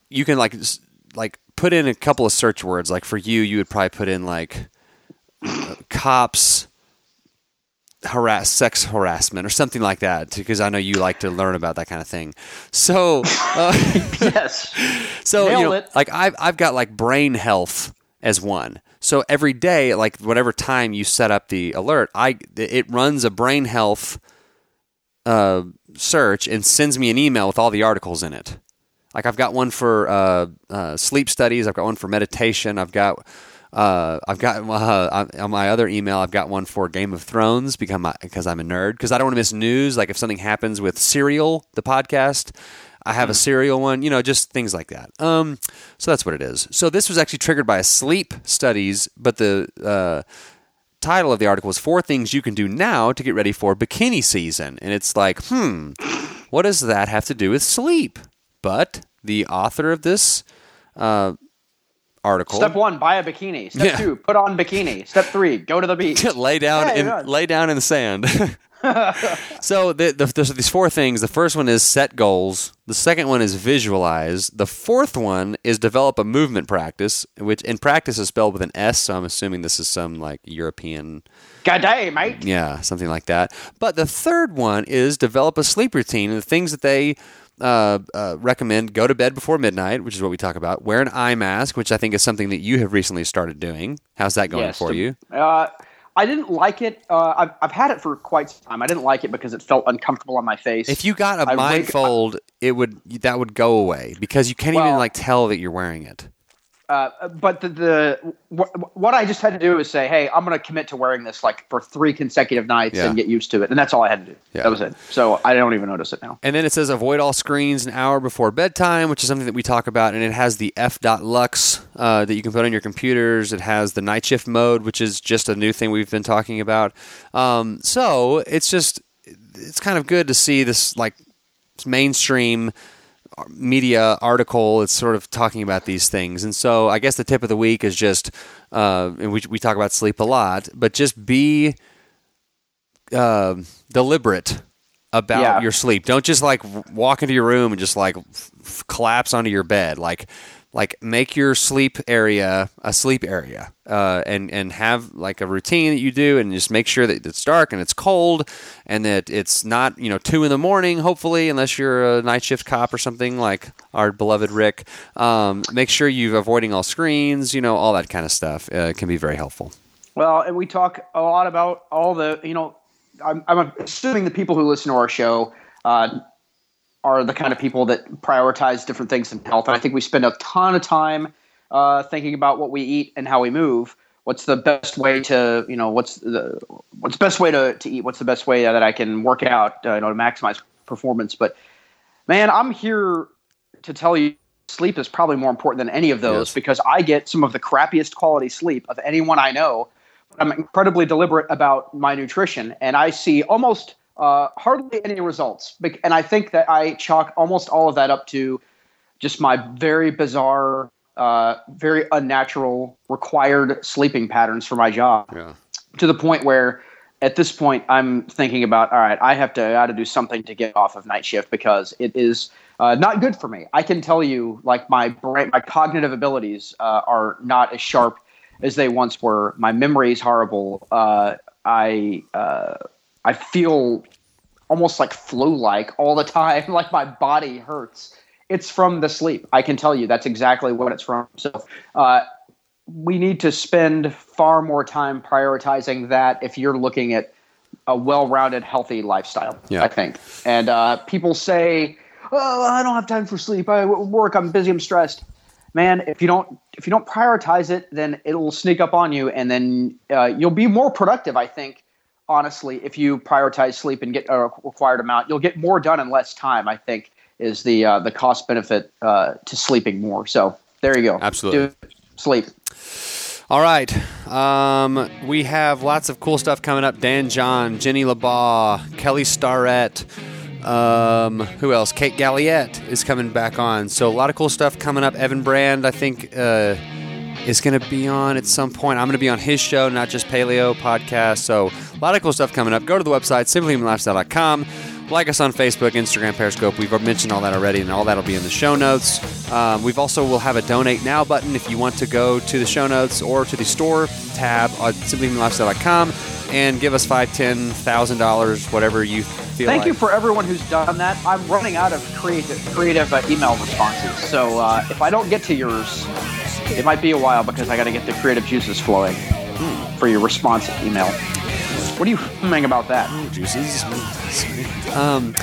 You can like like put in a couple of search words. Like for you, you would probably put in like uh, cops harass sex harassment or something like that because I know you like to learn about that kind of thing. So uh, yes. so you know, it. like I've I've got like brain health as one. So every day, like whatever time you set up the alert, I it runs a brain health uh, search and sends me an email with all the articles in it. Like I've got one for uh, uh, sleep studies. I've got one for meditation. I've got uh, I've got uh, on my other email. I've got one for Game of Thrones because because I'm a nerd. Because I don't want to miss news. Like if something happens with Serial, the podcast, I have a serial one. You know, just things like that. Um, so that's what it is. So this was actually triggered by a sleep studies, but the uh, title of the article was four things you can do now to get ready for bikini season and it's like hmm what does that have to do with sleep but the author of this uh, article Step one, buy a bikini. Step Yeah. two, put on bikini. Step three, go to the beach. lay down in lay down in the sand so the, the, there's these four things the first one is set goals the second one is visualize the fourth one is develop a movement practice which in practice is spelled with an s so i'm assuming this is some like european God day, mate. Yeah, something like that. But the third one is develop a sleep routine. And the things that they uh, uh, recommend go to bed before midnight, which is what we talk about. Wear an eye mask, which I think is something that you have recently started doing. How's that going Yes, for you? Uh, I didn't like it. Uh, I've, I've had it for quite some time. I didn't like it because it felt uncomfortable on my face. If you got a I wake- blindfold, it would that would go away because you can't even like tell that you're wearing it. Uh, but the, the what, what I just had to do was say, hey, I'm going to commit to wearing this like for three consecutive nights Yeah. and get used to it, and that's all I had to do. Yeah. That was it. So I don't even notice it now. And then it says avoid all screens an hour before bedtime, which is something that we talk about. And it has the f.lux uh, that you can put on your computers. It has the night shift mode, which is just a new thing we've been talking about. Um, so it's just it's kind of good to see this like mainstream media article it's sort of talking about these things. And so i guess the tip of the week is just uh, and we, we talk about sleep a lot but just be uh, deliberate about Yeah. your sleep. Don't just like walk into your room and just like f- collapse onto your bed. Like like make your sleep area a sleep area uh, and and have like a routine that you do and just make sure that it's dark and it's cold and that it's not you know two in the morning hopefully unless you're a night shift cop or something like our beloved rick. Um, make sure you're avoiding all screens you know all that kind of stuff uh, can be very helpful. Well, and we talk a lot about all the, you know, I'm, I'm assuming the people who listen to our show uh, are the kind of people that prioritize different things in health. And I think we spend a ton of time uh, thinking about what we eat and how we move. What's the best way to, you know, what's the what's the best way to, to eat? What's the best way that I can work out, uh, you know, to maximize performance? But man, I'm here to tell you sleep is probably more important than any of those Yes. because I get some of the crappiest quality sleep of anyone I know. I'm incredibly deliberate about my nutrition, and I see almost uh, hardly any results. And I think that I chalk almost all of that up to just my very bizarre, uh, very unnatural, required sleeping patterns for my job yeah to the point where at this point I'm thinking about all right I have to I have to do something to get off of night shift because it is uh, not good for me. I can tell you like my brain my cognitive abilities uh, are not as sharp as they once were. My memory is horrible. Uh, I uh, I feel almost like flu like all the time like my body hurts. It's from the sleep. I can tell you that's exactly what it's from. So uh, we need to spend far more time prioritizing that if you're looking at a well-rounded, healthy lifestyle. Yeah. I think. And uh, people say, "Oh, I don't have time for sleep. I work. I'm busy. I'm stressed." Man, if you don't if you don't prioritize it, then it'll sneak up on you, and then uh, you'll be more productive. I think, honestly, if you prioritize sleep and get a required amount, you'll get more done in less time. I think is the uh, the cost benefit uh, to sleeping more. So there you go. Absolutely. Do sleep. All right. Um, we have lots of cool stuff coming up. Dan John, Jenny LaBaugh, Kelly Starrett. Um, who else? Kate Galliett is coming back on. So a lot of cool stuff coming up. Evan Brand, I think, uh, is going to be on at some point. I'm going to be on his show, not just Paleo podcast. So a lot of cool stuff coming up. Go to the website, simplyhumanlifestyle.com. Like us on Facebook, Instagram, Periscope. We've mentioned all that already, and all that'll be in the show notes. Um, we've also will have a donate now button if you want to go to the show notes or to the store tab on simplyhumanlifestyle.com and give us five, ten thousand dollars, whatever you feel. Thank like. you for everyone who's done that. I'm running out of creative creative uh, email responses, so uh, if I don't get to yours, it might be a while because I got to get the creative juices flowing for your response email. What are you humming about that? juices. Um,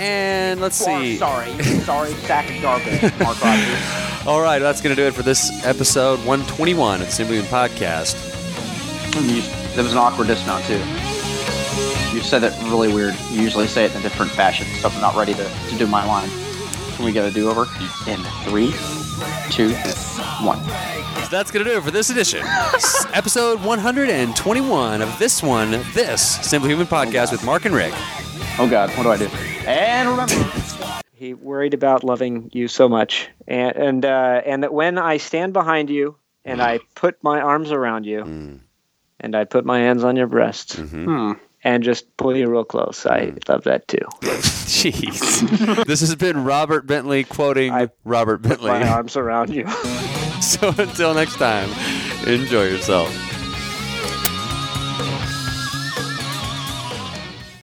and let's see. Sorry, sorry, sack of garbage, Mark Rogers. All right, that's going to do it for this episode 121 of the Simply Podcast. You- There was an awkward dismount too. You said it really weird. You usually say it in a different fashion, so I'm not ready to, to do my line. Can we get a do over? In three, two, one. So that's going to do it for this edition. Episode 121 of this one, this Simply Human Podcast with Mark and Rick. Oh God, what do I do? And remember, He worried about loving you so much, and and uh, and that when I stand behind you and I put my arms around you, and I put my hands on your breast, hmm. And just pull you real close, I mm. love that too. Jeez. this has been Robert Bentley quoting I- Robert Bentley. My arms around you. So until next time, enjoy yourself.